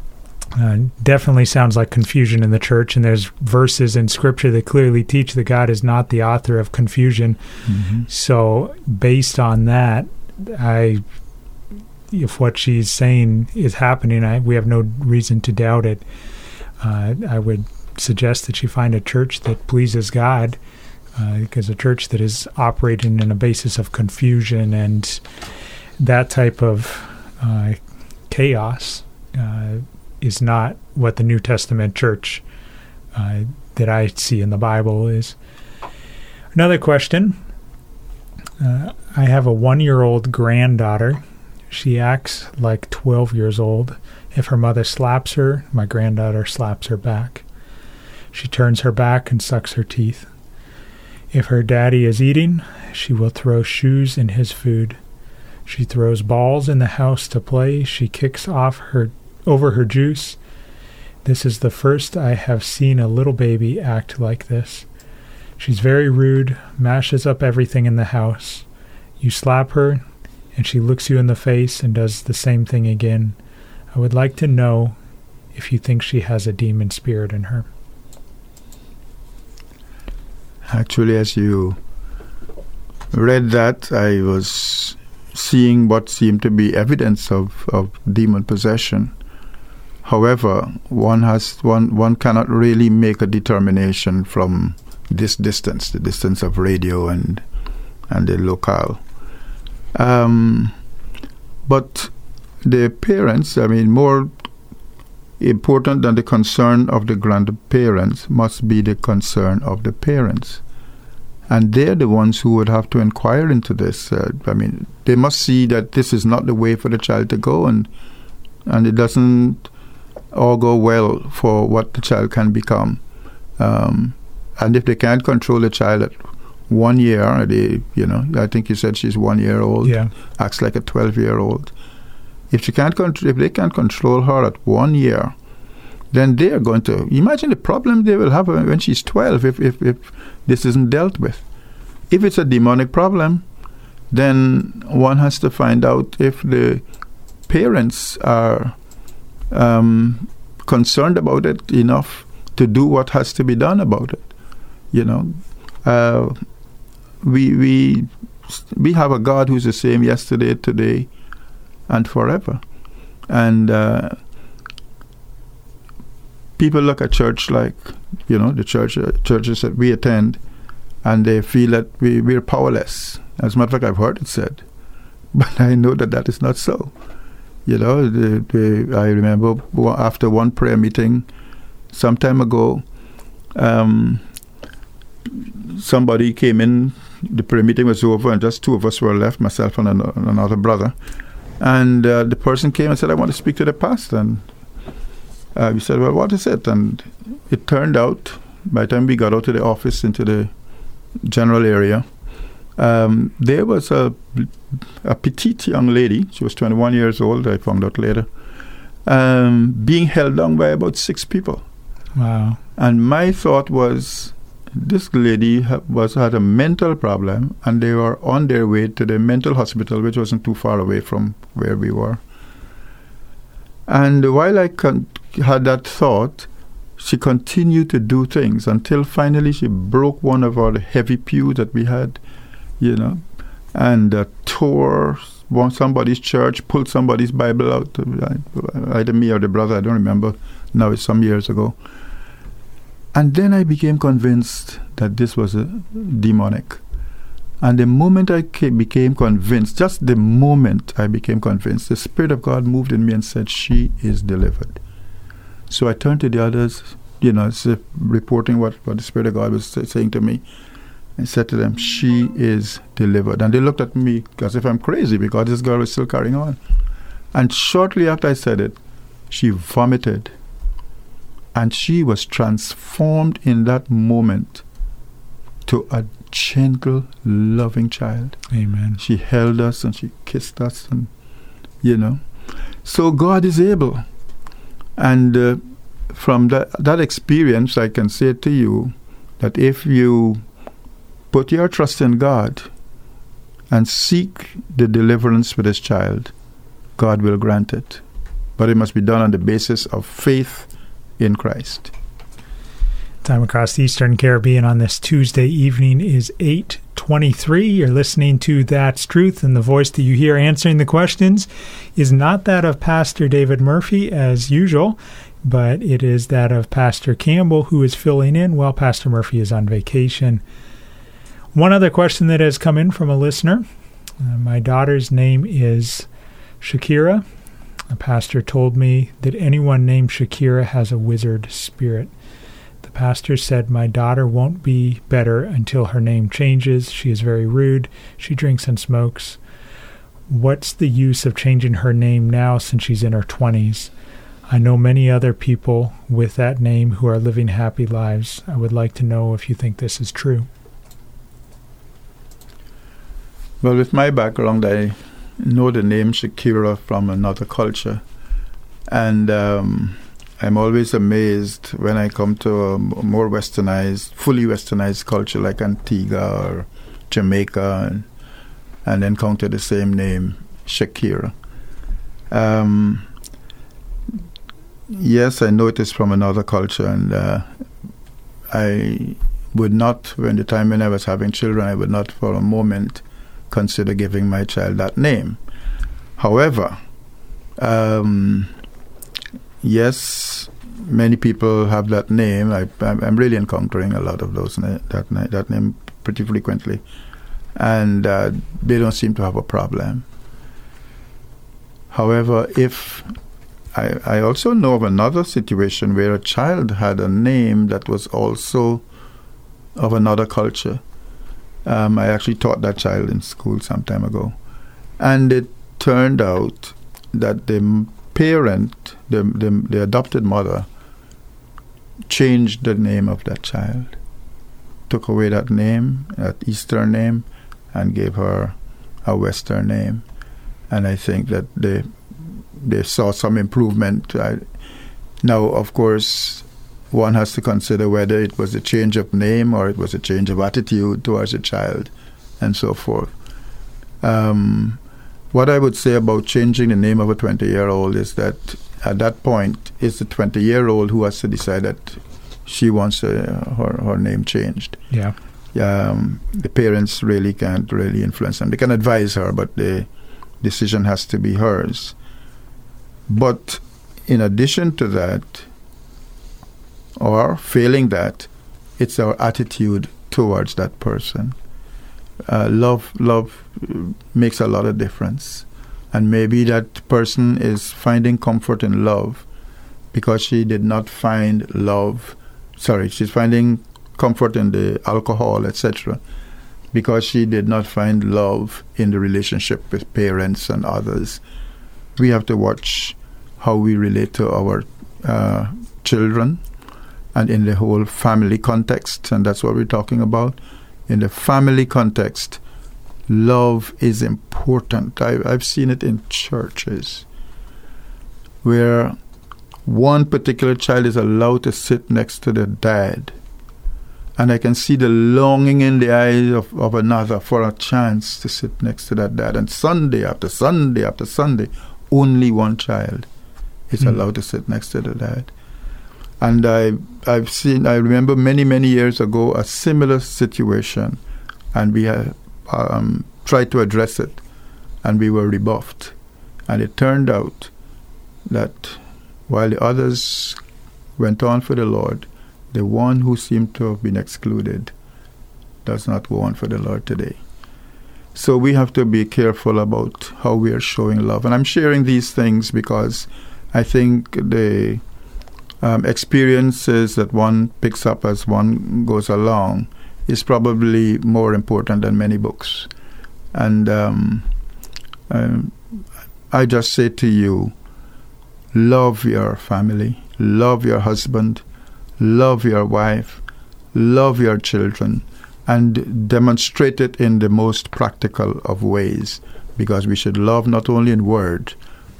Uh, definitely sounds like confusion in the church, and there's verses in Scripture that clearly teach that God is not the author of confusion. Mm-hmm. So, based on that, I, if what she's saying is happening, I, we have no reason to doubt it. Uh, I would suggest that she find a church that pleases God, because uh, a church that is operating in a basis of confusion and that type of uh, chaos uh, is not what the New Testament church uh, that I see in the Bible is. Another question. Uh, I have a one year old granddaughter. She acts like 12 years old. If her mother slaps her, my granddaughter slaps her back. She turns her back and sucks her teeth. If her daddy is eating, she will throw shoes in his food. She throws balls in the house to play. She kicks off her over her juice. This is the first I have seen a little baby act like this. She's very rude, mashes up everything in the house. You slap her, and she looks you in the face and does the same thing again. I would like to know if you think she has a demon spirit in her. Actually, as you read that, I was seeing what seemed to be evidence of, of demon possession. However, one has one one cannot really make a determination from this distance, the distance of radio and and the locale. Um, but the parents, I mean, more important than the concern of the grandparents must be the concern of the parents and they're the ones who would have to inquire into this. Uh, I mean, they must see that this is not the way for the child to go, and and it doesn't all go well for what the child can become. Um, and if they can't control the child at one year, they, you know, I think you said she's one year old, yeah. acts like a twelve year old. If she can't, con- if they can't control her at one year, then they are going to imagine the problem they will have when she's 12 if, if, if this isn't dealt with. If it's a demonic problem, then one has to find out if the parents are um, concerned about it enough to do what has to be done about it. You know, uh, we we we have a God who's the same yesterday, today, and forever, and. Uh, people look at church like, you know, the church uh, churches that we attend, and they feel that we, we're powerless. As a matter of fact, I've heard it said. But I know that that is not so. You know, the, the, I remember after one prayer meeting some time ago, um, somebody came in the prayer meeting was over, and just two of us were left, myself and another brother. And uh, the person came and said, I want to speak to the pastor. And uh, we said, Well, what is it? And it turned out, by the time we got out of the office into the general area, um, there was a, a petite young lady, she was 21 years old, I found out later, um, being held down by about six people. Wow. And my thought was, this lady ha- was had a mental problem, and they were on their way to the mental hospital, which wasn't too far away from where we were. And while I con- had that thought, she continued to do things until finally she broke one of our heavy pews that we had, you know, and uh, tore somebody's church, pulled somebody's Bible out, either me or the brother, I don't remember. Now it's some years ago. And then I became convinced that this was a demonic. And the moment I became convinced, just the moment I became convinced, the Spirit of God moved in me and said, She is delivered. So I turned to the others, you know, reporting what, what the Spirit of God was saying to me, and said to them, She is delivered. And they looked at me as if I'm crazy because this girl was still carrying on. And shortly after I said it, she vomited and she was transformed in that moment to a gentle, loving child. Amen. She held us and she kissed us, and you know. So God is able. And uh, from that, that experience, I can say to you that if you put your trust in God and seek the deliverance for this child, God will grant it. But it must be done on the basis of faith in Christ. Time across the Eastern Caribbean on this Tuesday evening is 8:23. You're listening to That's Truth and the voice that you hear answering the questions is not that of Pastor David Murphy as usual, but it is that of Pastor Campbell who is filling in while Pastor Murphy is on vacation. One other question that has come in from a listener. Uh, my daughter's name is Shakira. A pastor told me that anyone named Shakira has a wizard spirit. The pastor said, My daughter won't be better until her name changes. She is very rude. She drinks and smokes. What's the use of changing her name now since she's in her 20s? I know many other people with that name who are living happy lives. I would like to know if you think this is true. Well, with my background, I know the name Shakira from another culture. And um, I'm always amazed when I come to a more westernized, fully westernized culture like Antigua or Jamaica and, and encounter the same name, Shakira. Um, yes, I know it is from another culture, and uh, I would not, when the time when I was having children, I would not for a moment consider giving my child that name. However, um, yes, many people have that name. I, am really encountering a lot of those na- that that name pretty frequently, and uh, they don't seem to have a problem. However, if I, I also know of another situation where a child had a name that was also of another culture, um, I actually taught that child in school some time ago. And it turned out that the parent, the, the, the adopted mother, changed the name of that child, took away that name, that Eastern name, and gave her a Western name. And I think that they they saw some improvement. I, now, of course, one has to consider whether it was a change of name or it was a change of attitude towards a child and so forth. Um, what I would say about changing the name of a 20 year old is that at that point, it's the 20 year old who has to decide that she wants uh, her, her name changed. Yeah. Um, the parents really can't really influence them. They can advise her, but the decision has to be hers. But in addition to that, or failing that, it's our attitude towards that person. Uh, love, love makes a lot of difference, and maybe that person is finding comfort in love because she did not find love. Sorry, she's finding comfort in the alcohol, etc. because she did not find love in the relationship with parents and others. We have to watch how we relate to our uh, children and in the whole family context, and that's what we're talking about. In the family context, love is important. I, I've seen it in churches where one particular child is allowed to sit next to the dad and I can see the longing in the eyes of, of another for a chance to sit next to that dad. And Sunday after Sunday after Sunday, only one child is mm. allowed to sit next to the dad. And I, I've seen, I remember many, many years ago, a similar situation, and we um, tried to address it, and we were rebuffed. And it turned out that while the others went on for the Lord, the one who seemed to have been excluded does not go on for the Lord today. So we have to be careful about how we are showing love. And I'm sharing these things because I think the um, experiences that one picks up as one goes along is probably more important than many books. And um, um, I just say to you, love your family, love your husband, love your wife, love your children, and demonstrate it in the most practical of ways because we should love not only in word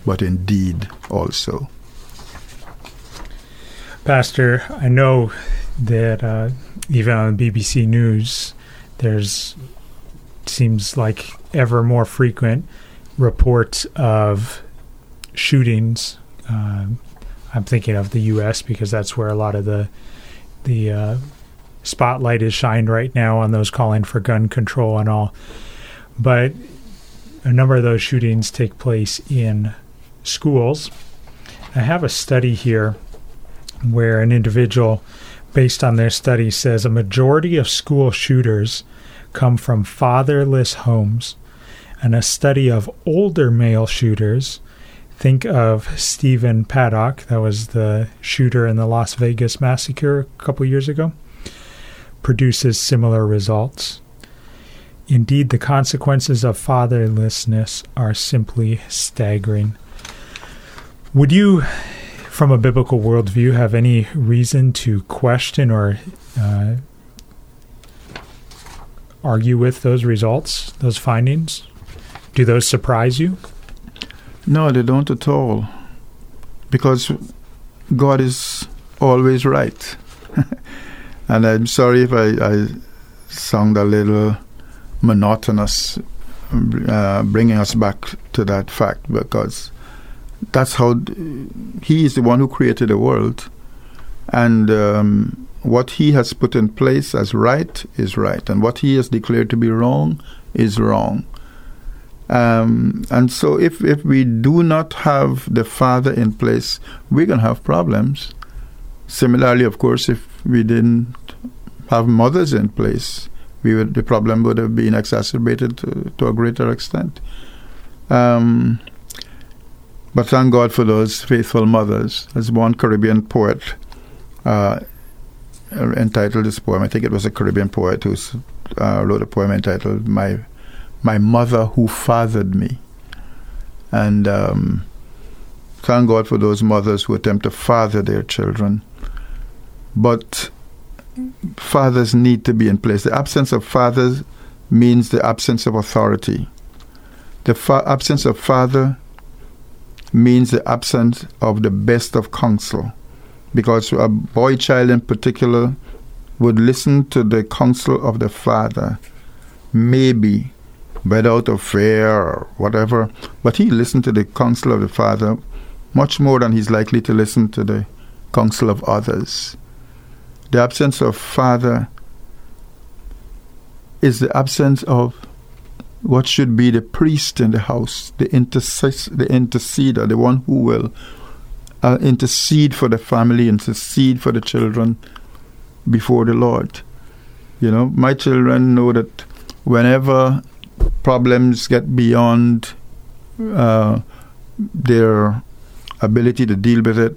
but in deed also. Pastor, I know that uh, even on BBC News, there's seems like ever more frequent reports of shootings uh, I'm thinking of the U.S. because that's where a lot of the the uh, spotlight is shined right now on those calling for gun control and all. But a number of those shootings take place in schools. I have a study here where an individual, based on their study, says a majority of school shooters come from fatherless homes. And a study of older male shooters think of Stephen Paddock, that was the shooter in the Las Vegas massacre a couple years ago, produces similar results. Indeed, the consequences of fatherlessness are simply staggering. Would you, from a biblical worldview, have any reason to question or uh, argue with those results, those findings? Do those surprise you? No, they don't at all. Because God is always right. and I'm sorry if I, I sound a little monotonous, uh, bringing us back to that fact, because that's how He is the one who created the world. And um, what He has put in place as right is right, and what He has declared to be wrong is wrong. Um, and so, if, if we do not have the Father in place, we're to have problems. Similarly, of course, if we didn't have mothers in place, we would, the problem would have been exacerbated to, to a greater extent. Um, but thank God for those faithful mothers. There's one Caribbean poet uh, entitled this poem, I think it was a Caribbean poet who uh, wrote a poem entitled "My my mother who fathered me. And um, thank God for those mothers who attempt to father their children. But fathers need to be in place. The absence of fathers means the absence of authority. The fa- absence of father means the absence of the best of counsel. Because a boy child in particular would listen to the counsel of the father, maybe whether out of fear or whatever. But he listened to the counsel of the Father much more than he's likely to listen to the counsel of others. The absence of Father is the absence of what should be the priest in the house, the, intercess- the interceder, the one who will uh, intercede for the family, and intercede for the children before the Lord. You know, my children know that whenever problems get beyond uh, their ability to deal with it,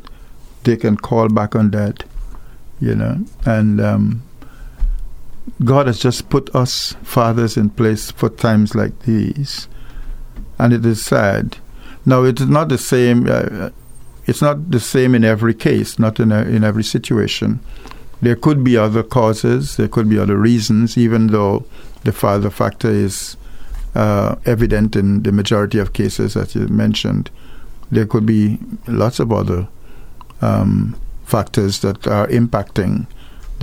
they can call back on that, you know. And um, God has just put us fathers in place for times like these, and it is sad. Now, it is not the same. Uh, it's not the same in every case, not in a, in every situation. There could be other causes. There could be other reasons, even though the father factor is uh, evident in the majority of cases, as you mentioned. There could be lots of other um, factors that are impacting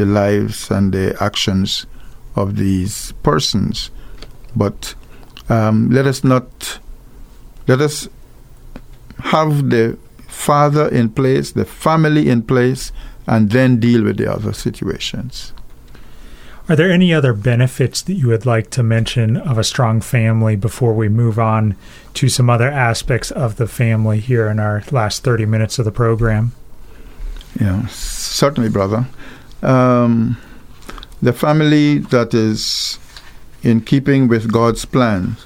the lives and the actions of these persons. But um, let us not let us have the father in place, the family in place, and then deal with the other situations. Are there any other benefits that you would like to mention of a strong family before we move on to some other aspects of the family here in our last 30 minutes of the program? Yeah, certainly, brother. Um, the family that is in keeping with God's plan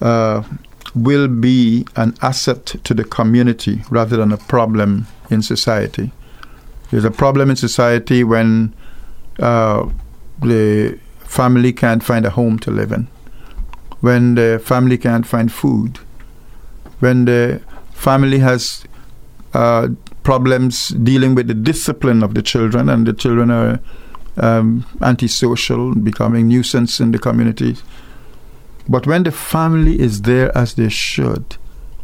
uh, will be an asset to the community rather than a problem in society. There's a problem in society when uh, the family can't find a home to live in, when the family can't find food, when the family has uh, problems dealing with the discipline of the children, and the children are um, antisocial, becoming nuisance in the community. But when the family is there as they should,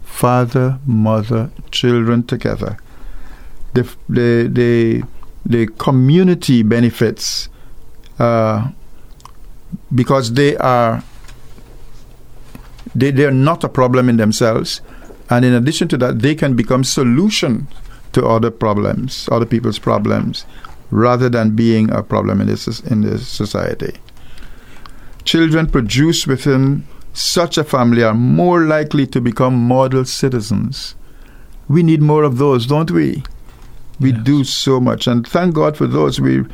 father, mother, children together, the the the, the community benefits uh, because they are they, they are not a problem in themselves and in addition to that they can become solution to other problems other people's problems rather than being a problem in this in this society. Children produced within such a family are more likely to become model citizens. We need more of those don't we? We yes. do so much and thank god for those. We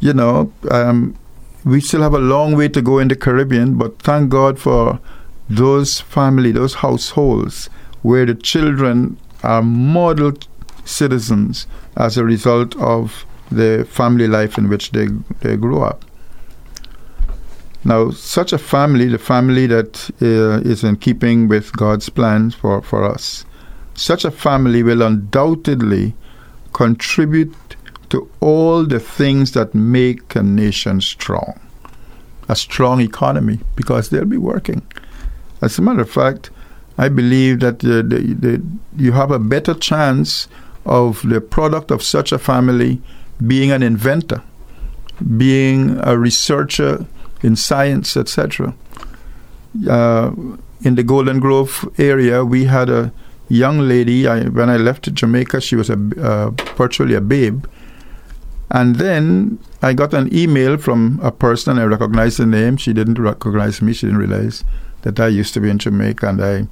you know um, we still have a long way to go in the caribbean but thank god for those family those households where the children are model citizens as a result of the family life in which they, they grew up. Now, such a family, the family that uh, is in keeping with God's plans for, for us, such a family will undoubtedly contribute to all the things that make a nation strong. A strong economy, because they'll be working. As a matter of fact, I believe that uh, the, the, you have a better chance of the product of such a family being an inventor, being a researcher in science, etc. Uh, in the Golden Grove area, we had a young lady. I, when I left Jamaica, she was a, uh, virtually a babe. And then I got an email from a person. I recognized the name. She didn't recognize me. She didn't realize that I used to be in Jamaica. And I,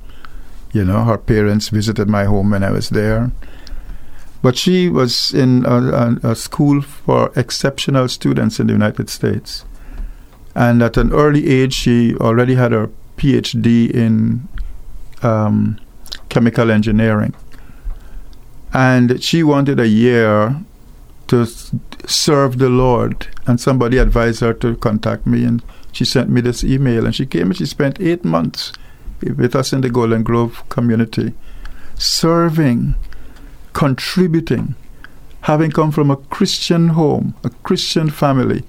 you know, her parents visited my home when I was there. But she was in a, a, a school for exceptional students in the United States. And at an early age, she already had her PhD in um, chemical engineering. And she wanted a year to serve the Lord. And somebody advised her to contact me. And she sent me this email. And she came and she spent eight months with us in the Golden Grove community, serving contributing, having come from a Christian home, a Christian family,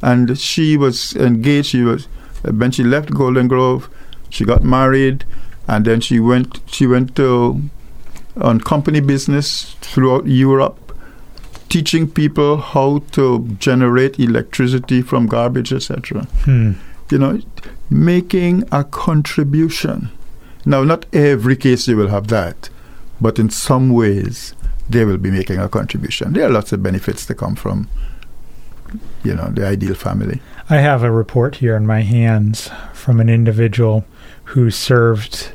and she was engaged. She was when she left Golden Grove, she got married, and then she went. She went to on company business throughout Europe, teaching people how to generate electricity from garbage, etc. Hmm. You know, making a contribution. Now, not every case you will have that, but in some ways they will be making a contribution. There are lots of benefits to come from, you know, the ideal family. I have a report here in my hands from an individual who served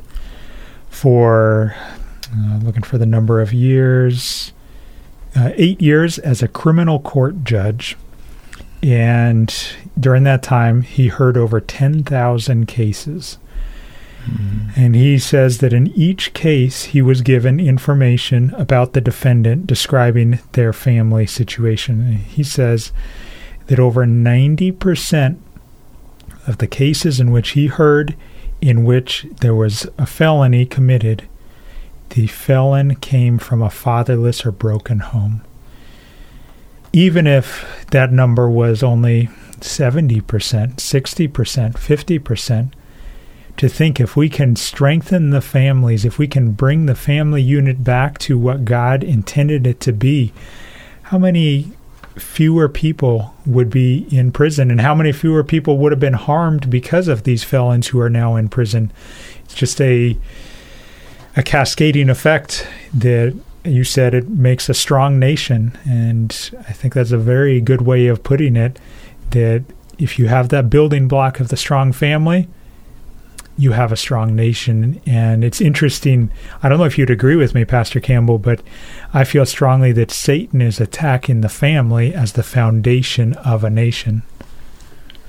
for, uh, looking for the number of years, uh, eight years as a criminal court judge. And during that time, he heard over 10,000 cases. And he says that in each case, he was given information about the defendant describing their family situation. He says, that over 90% of the cases in which he heard in which there was a felony committed, the felon came from a fatherless or broken home. Even if that number was only 70%, 60%, 50%, to think if we can strengthen the families, if we can bring the family unit back to what God intended it to be, how many fewer people would be in prison and how many fewer people would have been harmed because of these felons who are now in prison? It's just a a cascading effect that you said it makes a strong nation and I think that's a very good way of putting it that if you have that building block of the strong family, you have a strong nation. And it's interesting. I don't know if you'd agree with me, Pastor Campbell, but I feel strongly that Satan is attacking the family as the foundation of a nation.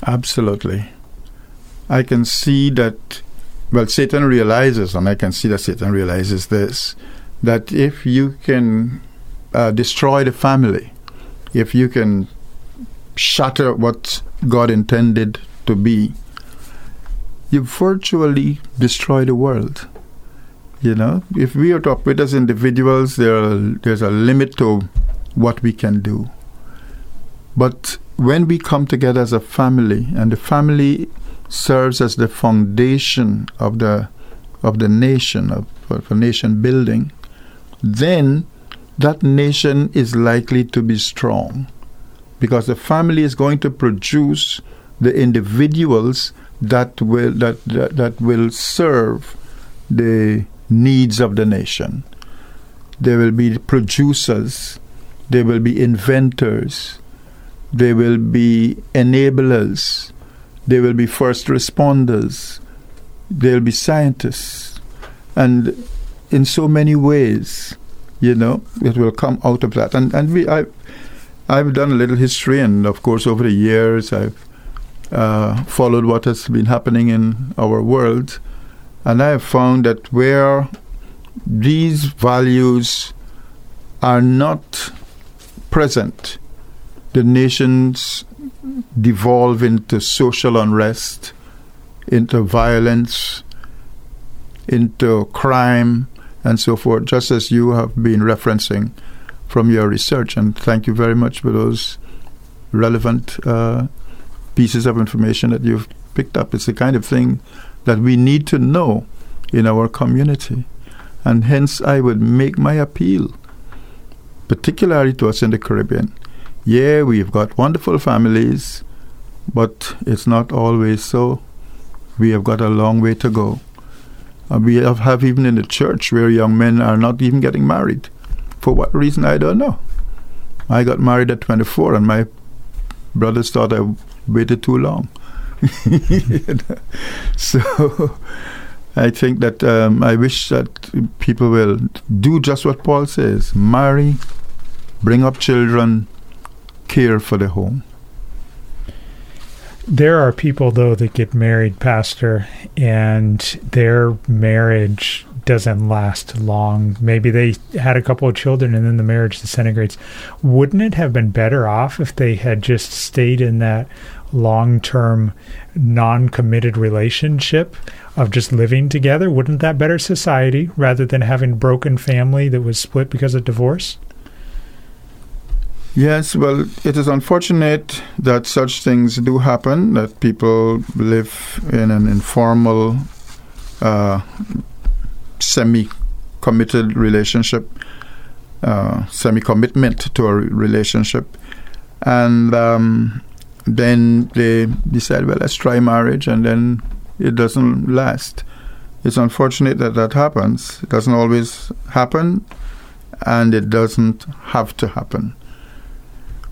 Absolutely. I can see that, well, Satan realizes, and I can see that Satan realizes this, that if you can uh, destroy the family, if you can shatter what God intended to be, you virtually destroy the world. You know, if we are to operate as individuals, there are, there's a limit to what we can do. But when we come together as a family, and the family serves as the foundation of the of the nation of, of nation building, then that nation is likely to be strong because the family is going to produce the individuals that will that, that, that will serve the needs of the nation. There will be producers, there will be inventors, there will be enablers, there will be first responders, there will be scientists. And in so many ways, you know, it will come out of that. And and we I I've done a little history and of course over the years I've uh, followed what has been happening in our world, and I have found that where these values are not present, the nations devolve into social unrest, into violence, into crime, and so forth, just as you have been referencing from your research. And thank you very much for those relevant uh, pieces of information that you've picked up. It's the kind of thing that we need to know in our community. And hence, I would make my appeal, particularly to us in the Caribbean. Yeah, we've got wonderful families, but it's not always so. We have got a long way to go. Uh, we have, have even in the church where young men are not even getting married. For what reason, I don't know. I got married at 24, and my brothers thought I waited too long. So I think that um, I wish that people will do just what Paul says marry, bring up children, care for the home. There are people, though, that get married, Pastor, and their marriage doesn't last long. Maybe they had a couple of children and then the marriage disintegrates. Wouldn't it have been better off if they had just stayed in that long term, non committed relationship of just living together? Wouldn't that better society rather than having broken family that was split because of divorce? Yes, well, it is unfortunate that such things do happen, that people live in an informal uh, semi committed relationship, uh, semi commitment to a relationship. And um, then they decide, well, let's try marriage, and then it doesn't last. It's unfortunate that that happens. It doesn't always happen, and it doesn't have to happen.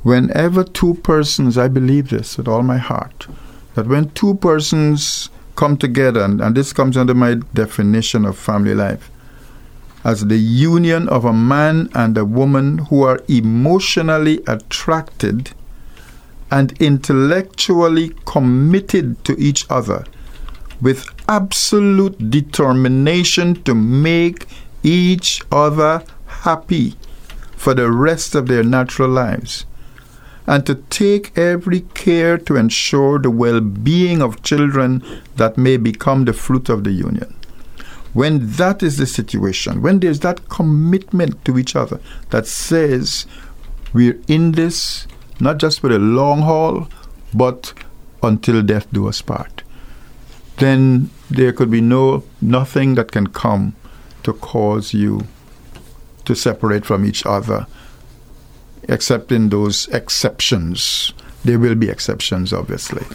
Whenever two persons, I believe this with all my heart, that when two persons come together, and, and this comes under my definition of family life, as the union of a man and a woman who are emotionally attracted and intellectually committed to each other with absolute determination to make each other happy for the rest of their natural lives. And to take every care to ensure the well being of children that may become the fruit of the union. When that is the situation, when there's that commitment to each other that says we're in this not just for the long haul, but until death do us part, then there could be no nothing that can come to cause you to separate from each other, except in those exceptions. There will be exceptions, obviously.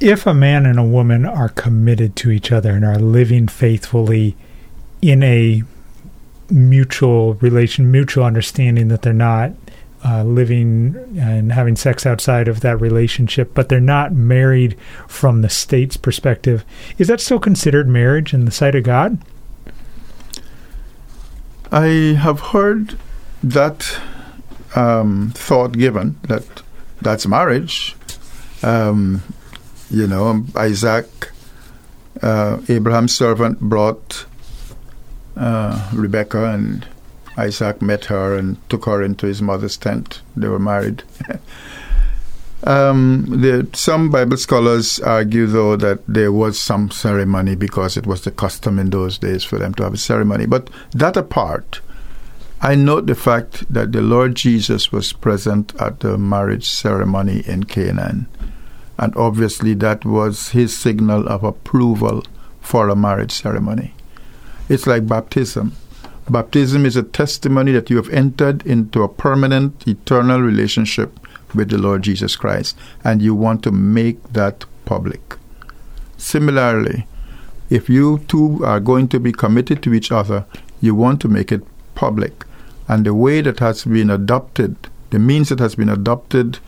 If a man and a woman are committed to each other and are living faithfully in a mutual relation, mutual understanding that they're not uh, living and having sex outside of that relationship, but they're not married from the state's perspective, is that still considered marriage in the sight of God? I have heard that um, thought given that that's marriage. Um, you know, Isaac, uh, Abraham's servant, brought uh, Rebecca, and Isaac met her and took her into his mother's tent. They were married. Um, some Bible scholars argue, though, that there was some ceremony because it was the custom in those days for them to have a ceremony. But that apart, I note the fact that the Lord Jesus was present at the marriage ceremony in Cana. And obviously, that was his signal of approval for a marriage ceremony. It's like baptism. Baptism is a testimony that you have entered into a permanent, eternal relationship with the Lord Jesus Christ, and you want to make that public. Similarly, if you two are going to be committed to each other, you want to make it public. And the way that has been adopted, the means that has been adopted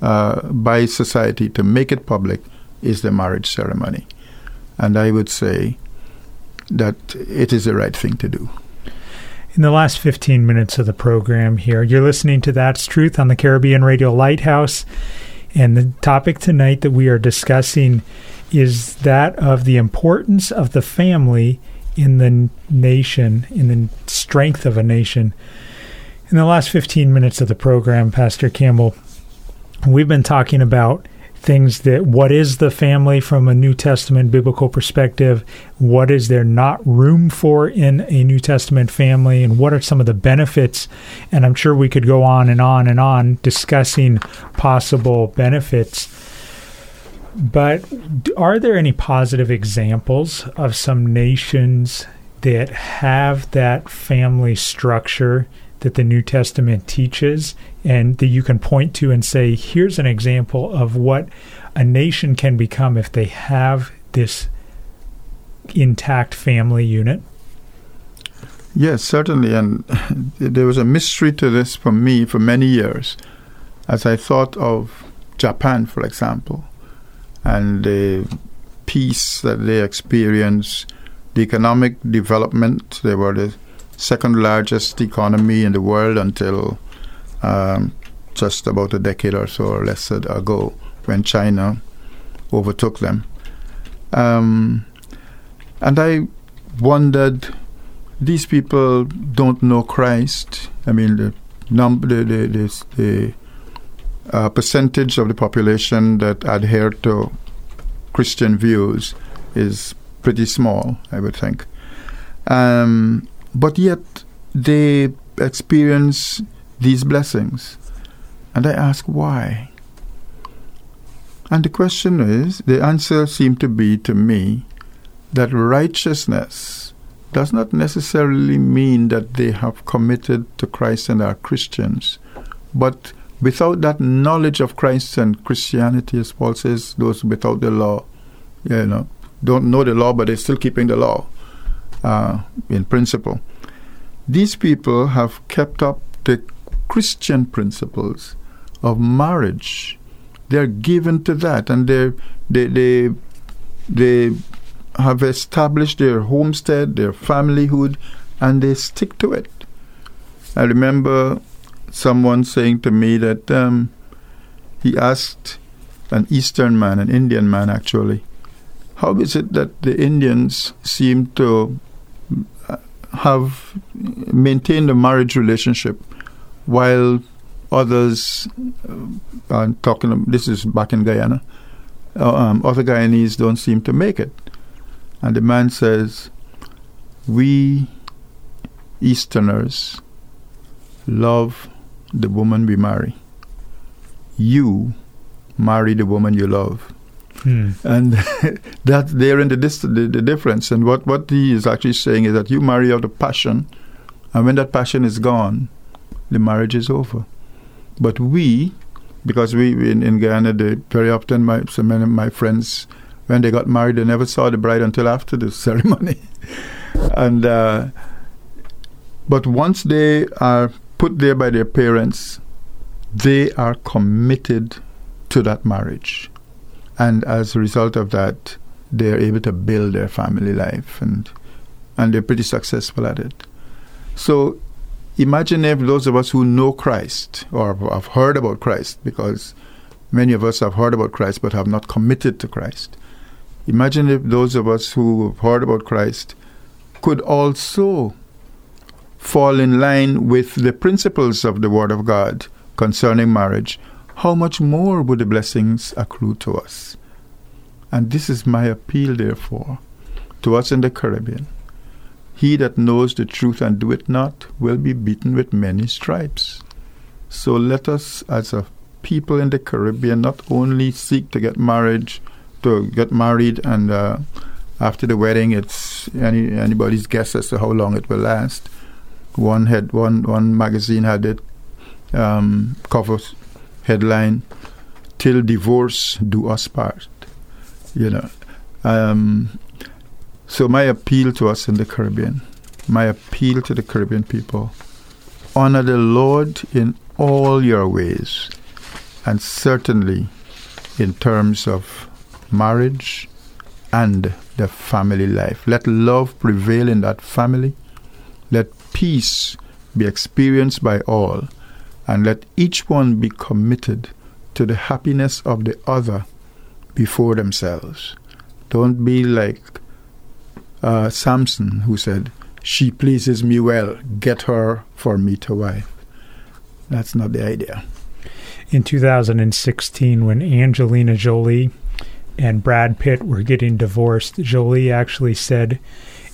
uh, by society to make it public, is the marriage ceremony. And I would say that it is the right thing to do in the last 15 minutes of the program here. You're listening to That's Truth on the Caribbean Radio Lighthouse. And the topic tonight that we are discussing is that of the importance of the family in the nation, in the strength of a nation. In the last 15 minutes of the program, Pastor Campbell, we've been talking about things that what is the family from a New Testament biblical perspective? What is there not room for in a New Testament family? And what are some of the benefits? And I'm sure we could go on and on and on discussing possible benefits. But are there any positive examples of some nations that have that family structure that the New Testament teaches and that you can point to and say, here's an example of what a nation can become if they have this intact family unit? Yes, certainly. And there was a mystery to this for me for many years as I thought of Japan, for example, and the peace that they experienced, the economic development. They were the second largest economy in the world until um, just about a decade or so or less ago when China overtook them. Um, and I wondered, these people don't know Christ. I mean, the number, the, the, the, the uh, percentage of the population that adhere to Christian views is pretty small, I would think. Um, but yet they experience these blessings. And I ask why. And the question is the answer seemed to be to me that righteousness does not necessarily mean that they have committed to Christ and are Christians, but without that knowledge of Christ and Christianity, as Paul says, those without the law, you know, don't know the law, but they're still keeping the law uh, in principle. These people have kept up the Christian principles of marriage. They're given to that, and they they they they have established their homestead, their familyhood, and they stick to it. I remember someone saying to me that um, he asked an Eastern man, an Indian man actually, how is it that the Indians seem to have maintained a marriage relationship while others, uh, I'm talking, this is back in Guyana, uh, um, other Guyanese don't seem to make it. And the man says, We Easterners love the woman we marry. You marry the woman you love. Hmm. And that's there in the, the, the difference. And what, what he is actually saying is that you marry out of passion, and when that passion is gone, the marriage is over. But we, because we in, in Guyana, they, very often my so many of my friends, when they got married, they never saw the bride until after the ceremony. and uh, but once they are put there by their parents, they are committed to that marriage. And as a result of that, they're able to build their family life and and they're pretty successful at it. So imagine if those of us who know Christ or have heard about Christ, because many of us have heard about Christ but have not committed to Christ. Imagine if those of us who have heard about Christ could also fall in line with the principles of the Word of God concerning marriage, how much more would the blessings accrue to us? And this is my appeal, therefore, to us in the Caribbean. He that knows the truth and do it not will be beaten with many stripes. So let us, as a people in the Caribbean, not only seek to get married, to get married, and uh, after the wedding, it's any anybody's guess as to how long it will last. One had one one magazine had it um, cover headline till divorce do us part you know. Um, so my appeal to us in the caribbean my appeal to the caribbean people honor the lord in all your ways and certainly in terms of marriage and the family life. Let love prevail in that family. Let peace be experienced by all and let each one be committed to the happiness of the other before themselves. Don't be like uh, Samson, who said, She pleases me well, get her for me to wife. That's not the idea. In 2016, when Angelina Jolie and Brad Pitt were getting divorced, Jolie actually said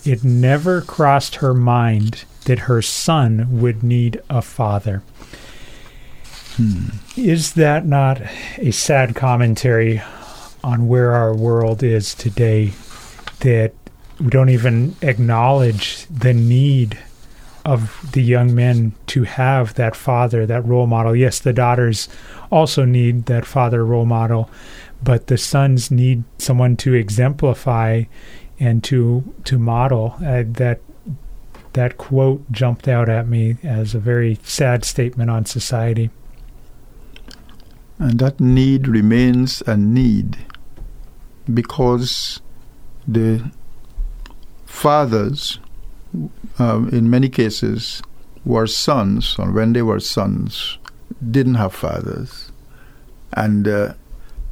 it never crossed her mind that her son would need a father. Hmm. Is that not a sad commentary on where our world is today? That we don't even acknowledge the need of the young men to have that father, that role model. Yes, the daughters also need that father role model, but the sons need someone to exemplify and to to model. Uh, that that quote jumped out at me as a very sad statement on society. And that need remains a need because the fathers, uh, in many cases, were sons, or when they were sons, didn't have fathers. And uh,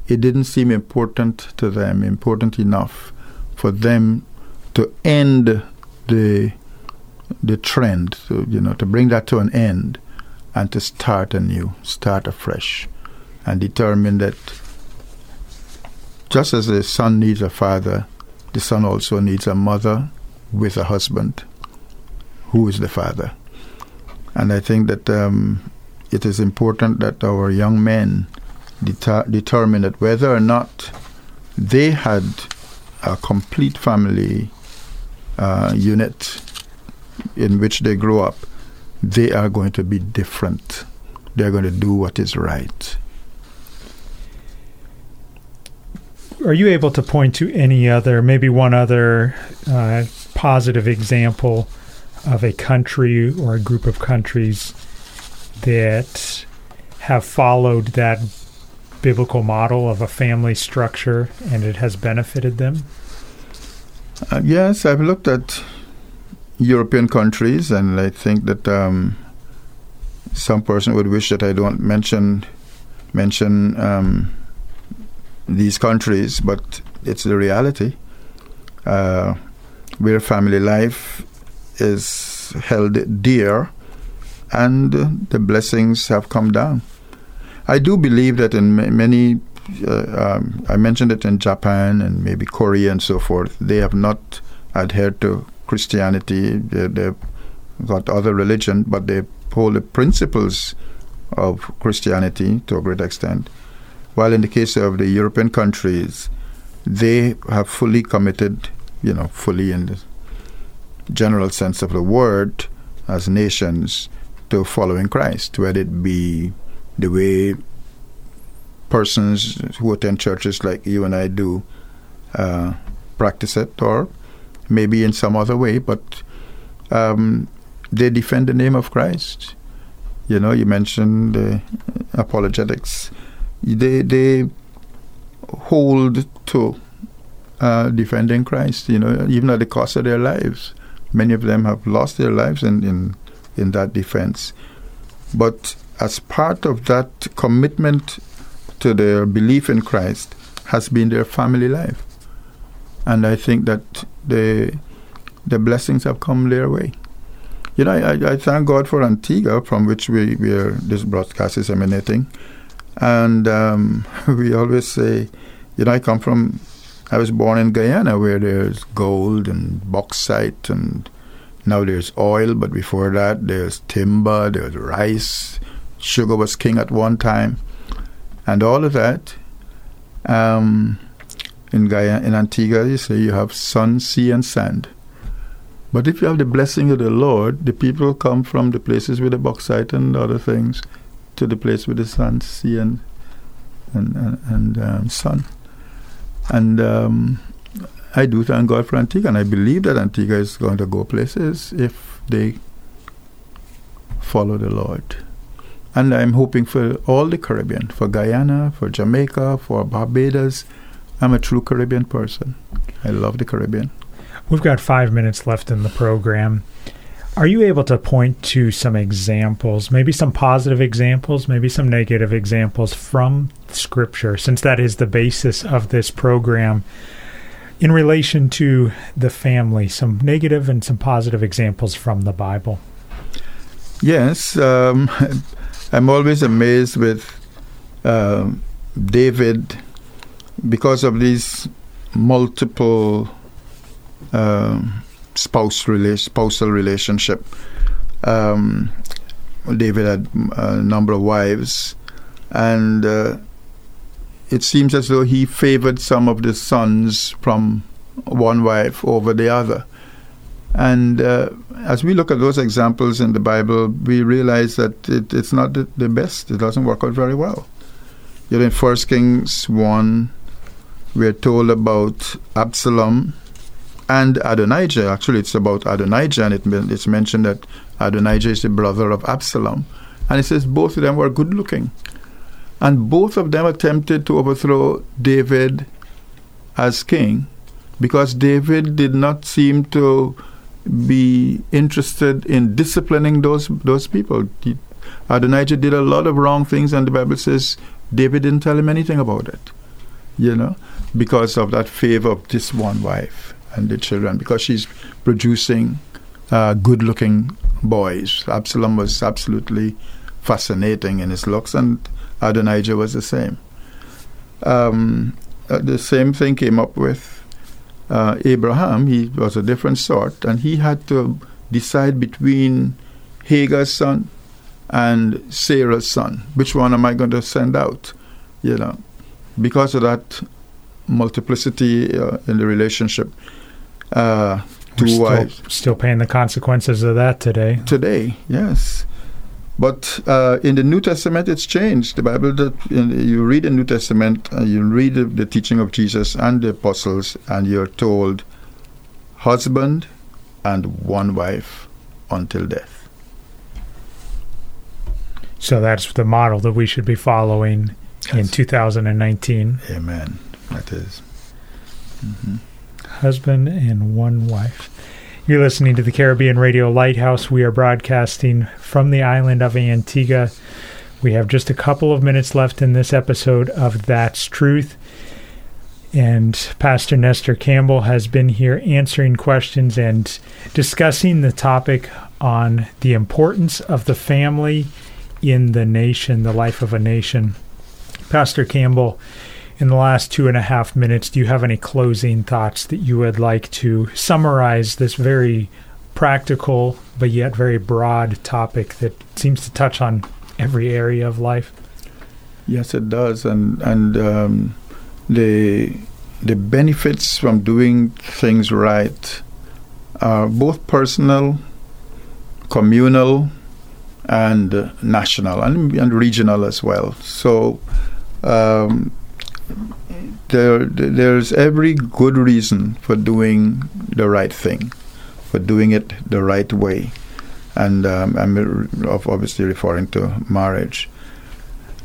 it didn't seem important to them, important enough for them to end the the trend, to, you know, to bring that to an end and to start anew, start afresh and determine that just as the son needs a father, the son also needs a mother with a husband who is the father. And I think that um, it is important that our young men deter- determine that whether or not they had a complete family uh, unit in which they grow up, they are going to be different. They're going to do what is right. are you able to point to any other, maybe one other uh, positive example of a country or a group of countries that have followed that biblical model of a family structure and it has benefited them? Uh, yes, I've looked at European countries, and I think that um, some person would wish that I don't mention mention um, these countries, but it's the reality uh, where family life is held dear and the blessings have come down. I do believe that in ma- many, uh, um, I mentioned it in Japan and maybe Korea and so forth, they have not adhered to Christianity. They, they've got other religion, but they hold the principles of Christianity to a great extent. While in the case of the European countries, they have fully committed, you know, fully in the general sense of the word, as nations, to following Christ, whether it be the way persons who attend churches like you and I do uh, practice it, or maybe in some other way, but um, they defend the name of Christ. You know, you mentioned uh, apologetics. They they hold to uh, defending Christ. You know, even at the cost of their lives. Many of them have lost their lives in in, in that defense. But as part of that commitment to their belief in Christ has been their family life. And I think that the the blessings have come their way. You know, I, I thank God for Antigua, from which we, we are, this broadcast is emanating. And um, we always say, you know, I come from, I was born in Guyana where there's gold and bauxite and now there's oil, but before that there's timber, there's rice, sugar was king at one time, and all of that. Um, in Guyana, in Antigua, you say you have sun, sea, and sand. But if you have the blessing of the Lord, the people come from the places with the bauxite and other things to the place with the sun, sea, and and and, and um, sun. And um, I do thank God for Antigua, and I believe that Antigua is going to go places if they follow the Lord. And I'm hoping for all the Caribbean, for Guyana, for Jamaica, for Barbados. I'm a true Caribbean person. I love the Caribbean. We've got five minutes left in the program. Are you able to point to some examples, maybe some positive examples, maybe some negative examples from Scripture, since that is the basis of this program, in relation to the family? Some negative and some positive examples from the Bible. Yes, um, I'm always amazed with uh, David because of these multiple uh, spouse rela- spousal relationship. Um, David had a number of wives, and uh, it seems as though he favored some of the sons from one wife over the other. And uh, as we look at those examples in the Bible, we realize that it, it's not the, the, best. It doesn't work out very well. You're in First Kings one, we're told about Absalom and Adonijah. Actually, it's about Adonijah, and it, it's mentioned that Adonijah is the brother of Absalom. And it says both of them were good looking. And both of them attempted to overthrow David as king because David did not seem to be interested in disciplining those those people. He, Adonijah did a lot of wrong things, and the Bible says David didn't tell him anything about it. You know, because of that favor of this one wife and the children, because she's producing uh, good-looking boys. Absalom was absolutely fascinating in his looks, and Adonijah was the same. Um, uh, the same thing came up with uh, Abraham, he was a different sort, and he had to decide between Hagar's son and Sarah's son. Which one am I going to send out? You know, because of that multiplicity uh, in the relationship. Uh, two still, wives. Still paying the consequences of that today. Today, yes. But uh, in the New Testament, it's changed. The Bible, that you read the New Testament, uh, you read the, the, teaching of Jesus and the apostles, and you're told husband and one wife until death. So that's the model that we should be following yes. in 2019. Amen. That is. Mm-hmm. Husband and one wife. You're listening to the Caribbean Radio Lighthouse. We are broadcasting from the island of Antigua. We have just a couple of minutes left in this episode of That's Truth. And Pastor Nestor Campbell has been here answering questions and discussing the topic on the importance of the family in the nation, the life of a nation. Pastor Campbell, in the last two and a half minutes, do you have any closing thoughts that you would like to summarize this very practical but yet very broad topic that seems to touch on every area of life? Yes, it does, and and um, the the benefits from doing things right are both personal, communal, and national and, and regional as well. So um, there, there's every good reason for doing the right thing, for doing it the right way. And um, I'm obviously referring to marriage.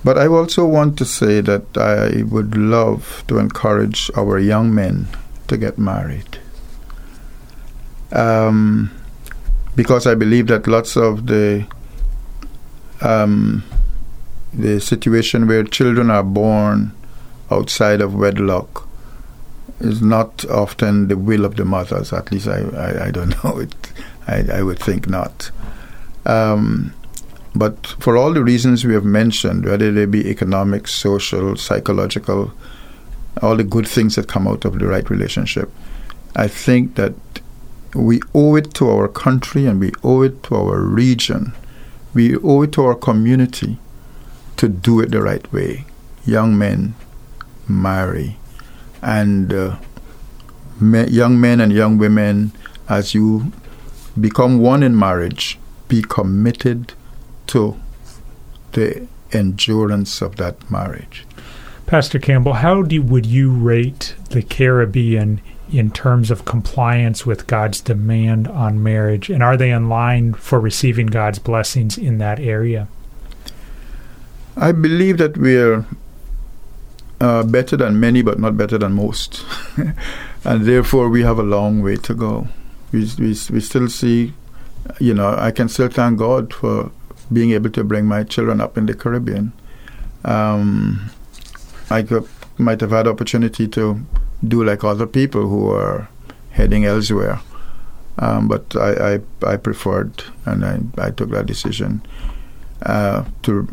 But I also want to say that I would love to encourage our young men to get married. Um, because I believe that lots of the um, the situation where children are born outside of wedlock is not often the will of the mothers. At least I, I, I don't know it. I, I would think not. Um, but for all the reasons we have mentioned, whether they be economic, social, psychological, all the good things that come out of the right relationship, I think that we owe it to our country and we owe it to our region. We owe it to our community to do it the right way. Young men marry, and uh, me, young men and young women, as you become one in marriage, be committed to the endurance of that marriage. Pastor Campbell, how do, would you rate the Caribbean in terms of compliance with God's demand on marriage? And are they in line for receiving God's blessings in that area? I believe that we're uh, better than many, but not better than most. and therefore, we have a long way to go. We, we, we still see, you know, I can still thank God for being able to bring my children up in the Caribbean. Um, I could, might have had opportunity to do like other people who are heading elsewhere. Um, but I, I, I, preferred and I, I took that decision uh, to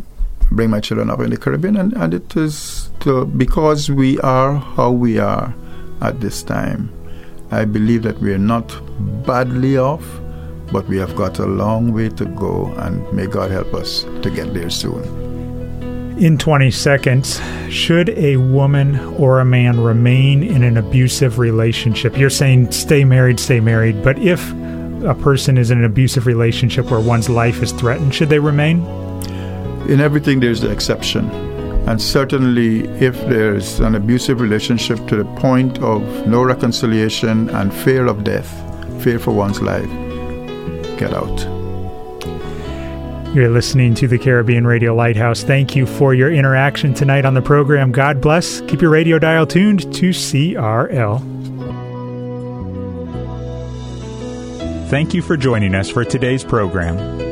bring my children up in the Caribbean, and, and it is to, because we are how we are at this time. I believe that we are not badly off, but we have got a long way to go, and may God help us to get there soon. In 20 seconds, should a woman or a man remain in an abusive relationship? You're saying stay married, stay married, but if a person is in an abusive relationship where one's life is threatened, should they remain? In everything, there's the exception. And certainly, if there's an abusive relationship to the point of no reconciliation and fear of death, fear for one's life, get out. You're listening to the Caribbean Radio Lighthouse. Thank you for your interaction tonight on the program. God bless. Keep your radio dial tuned to CRL. Thank you for joining us for today's program.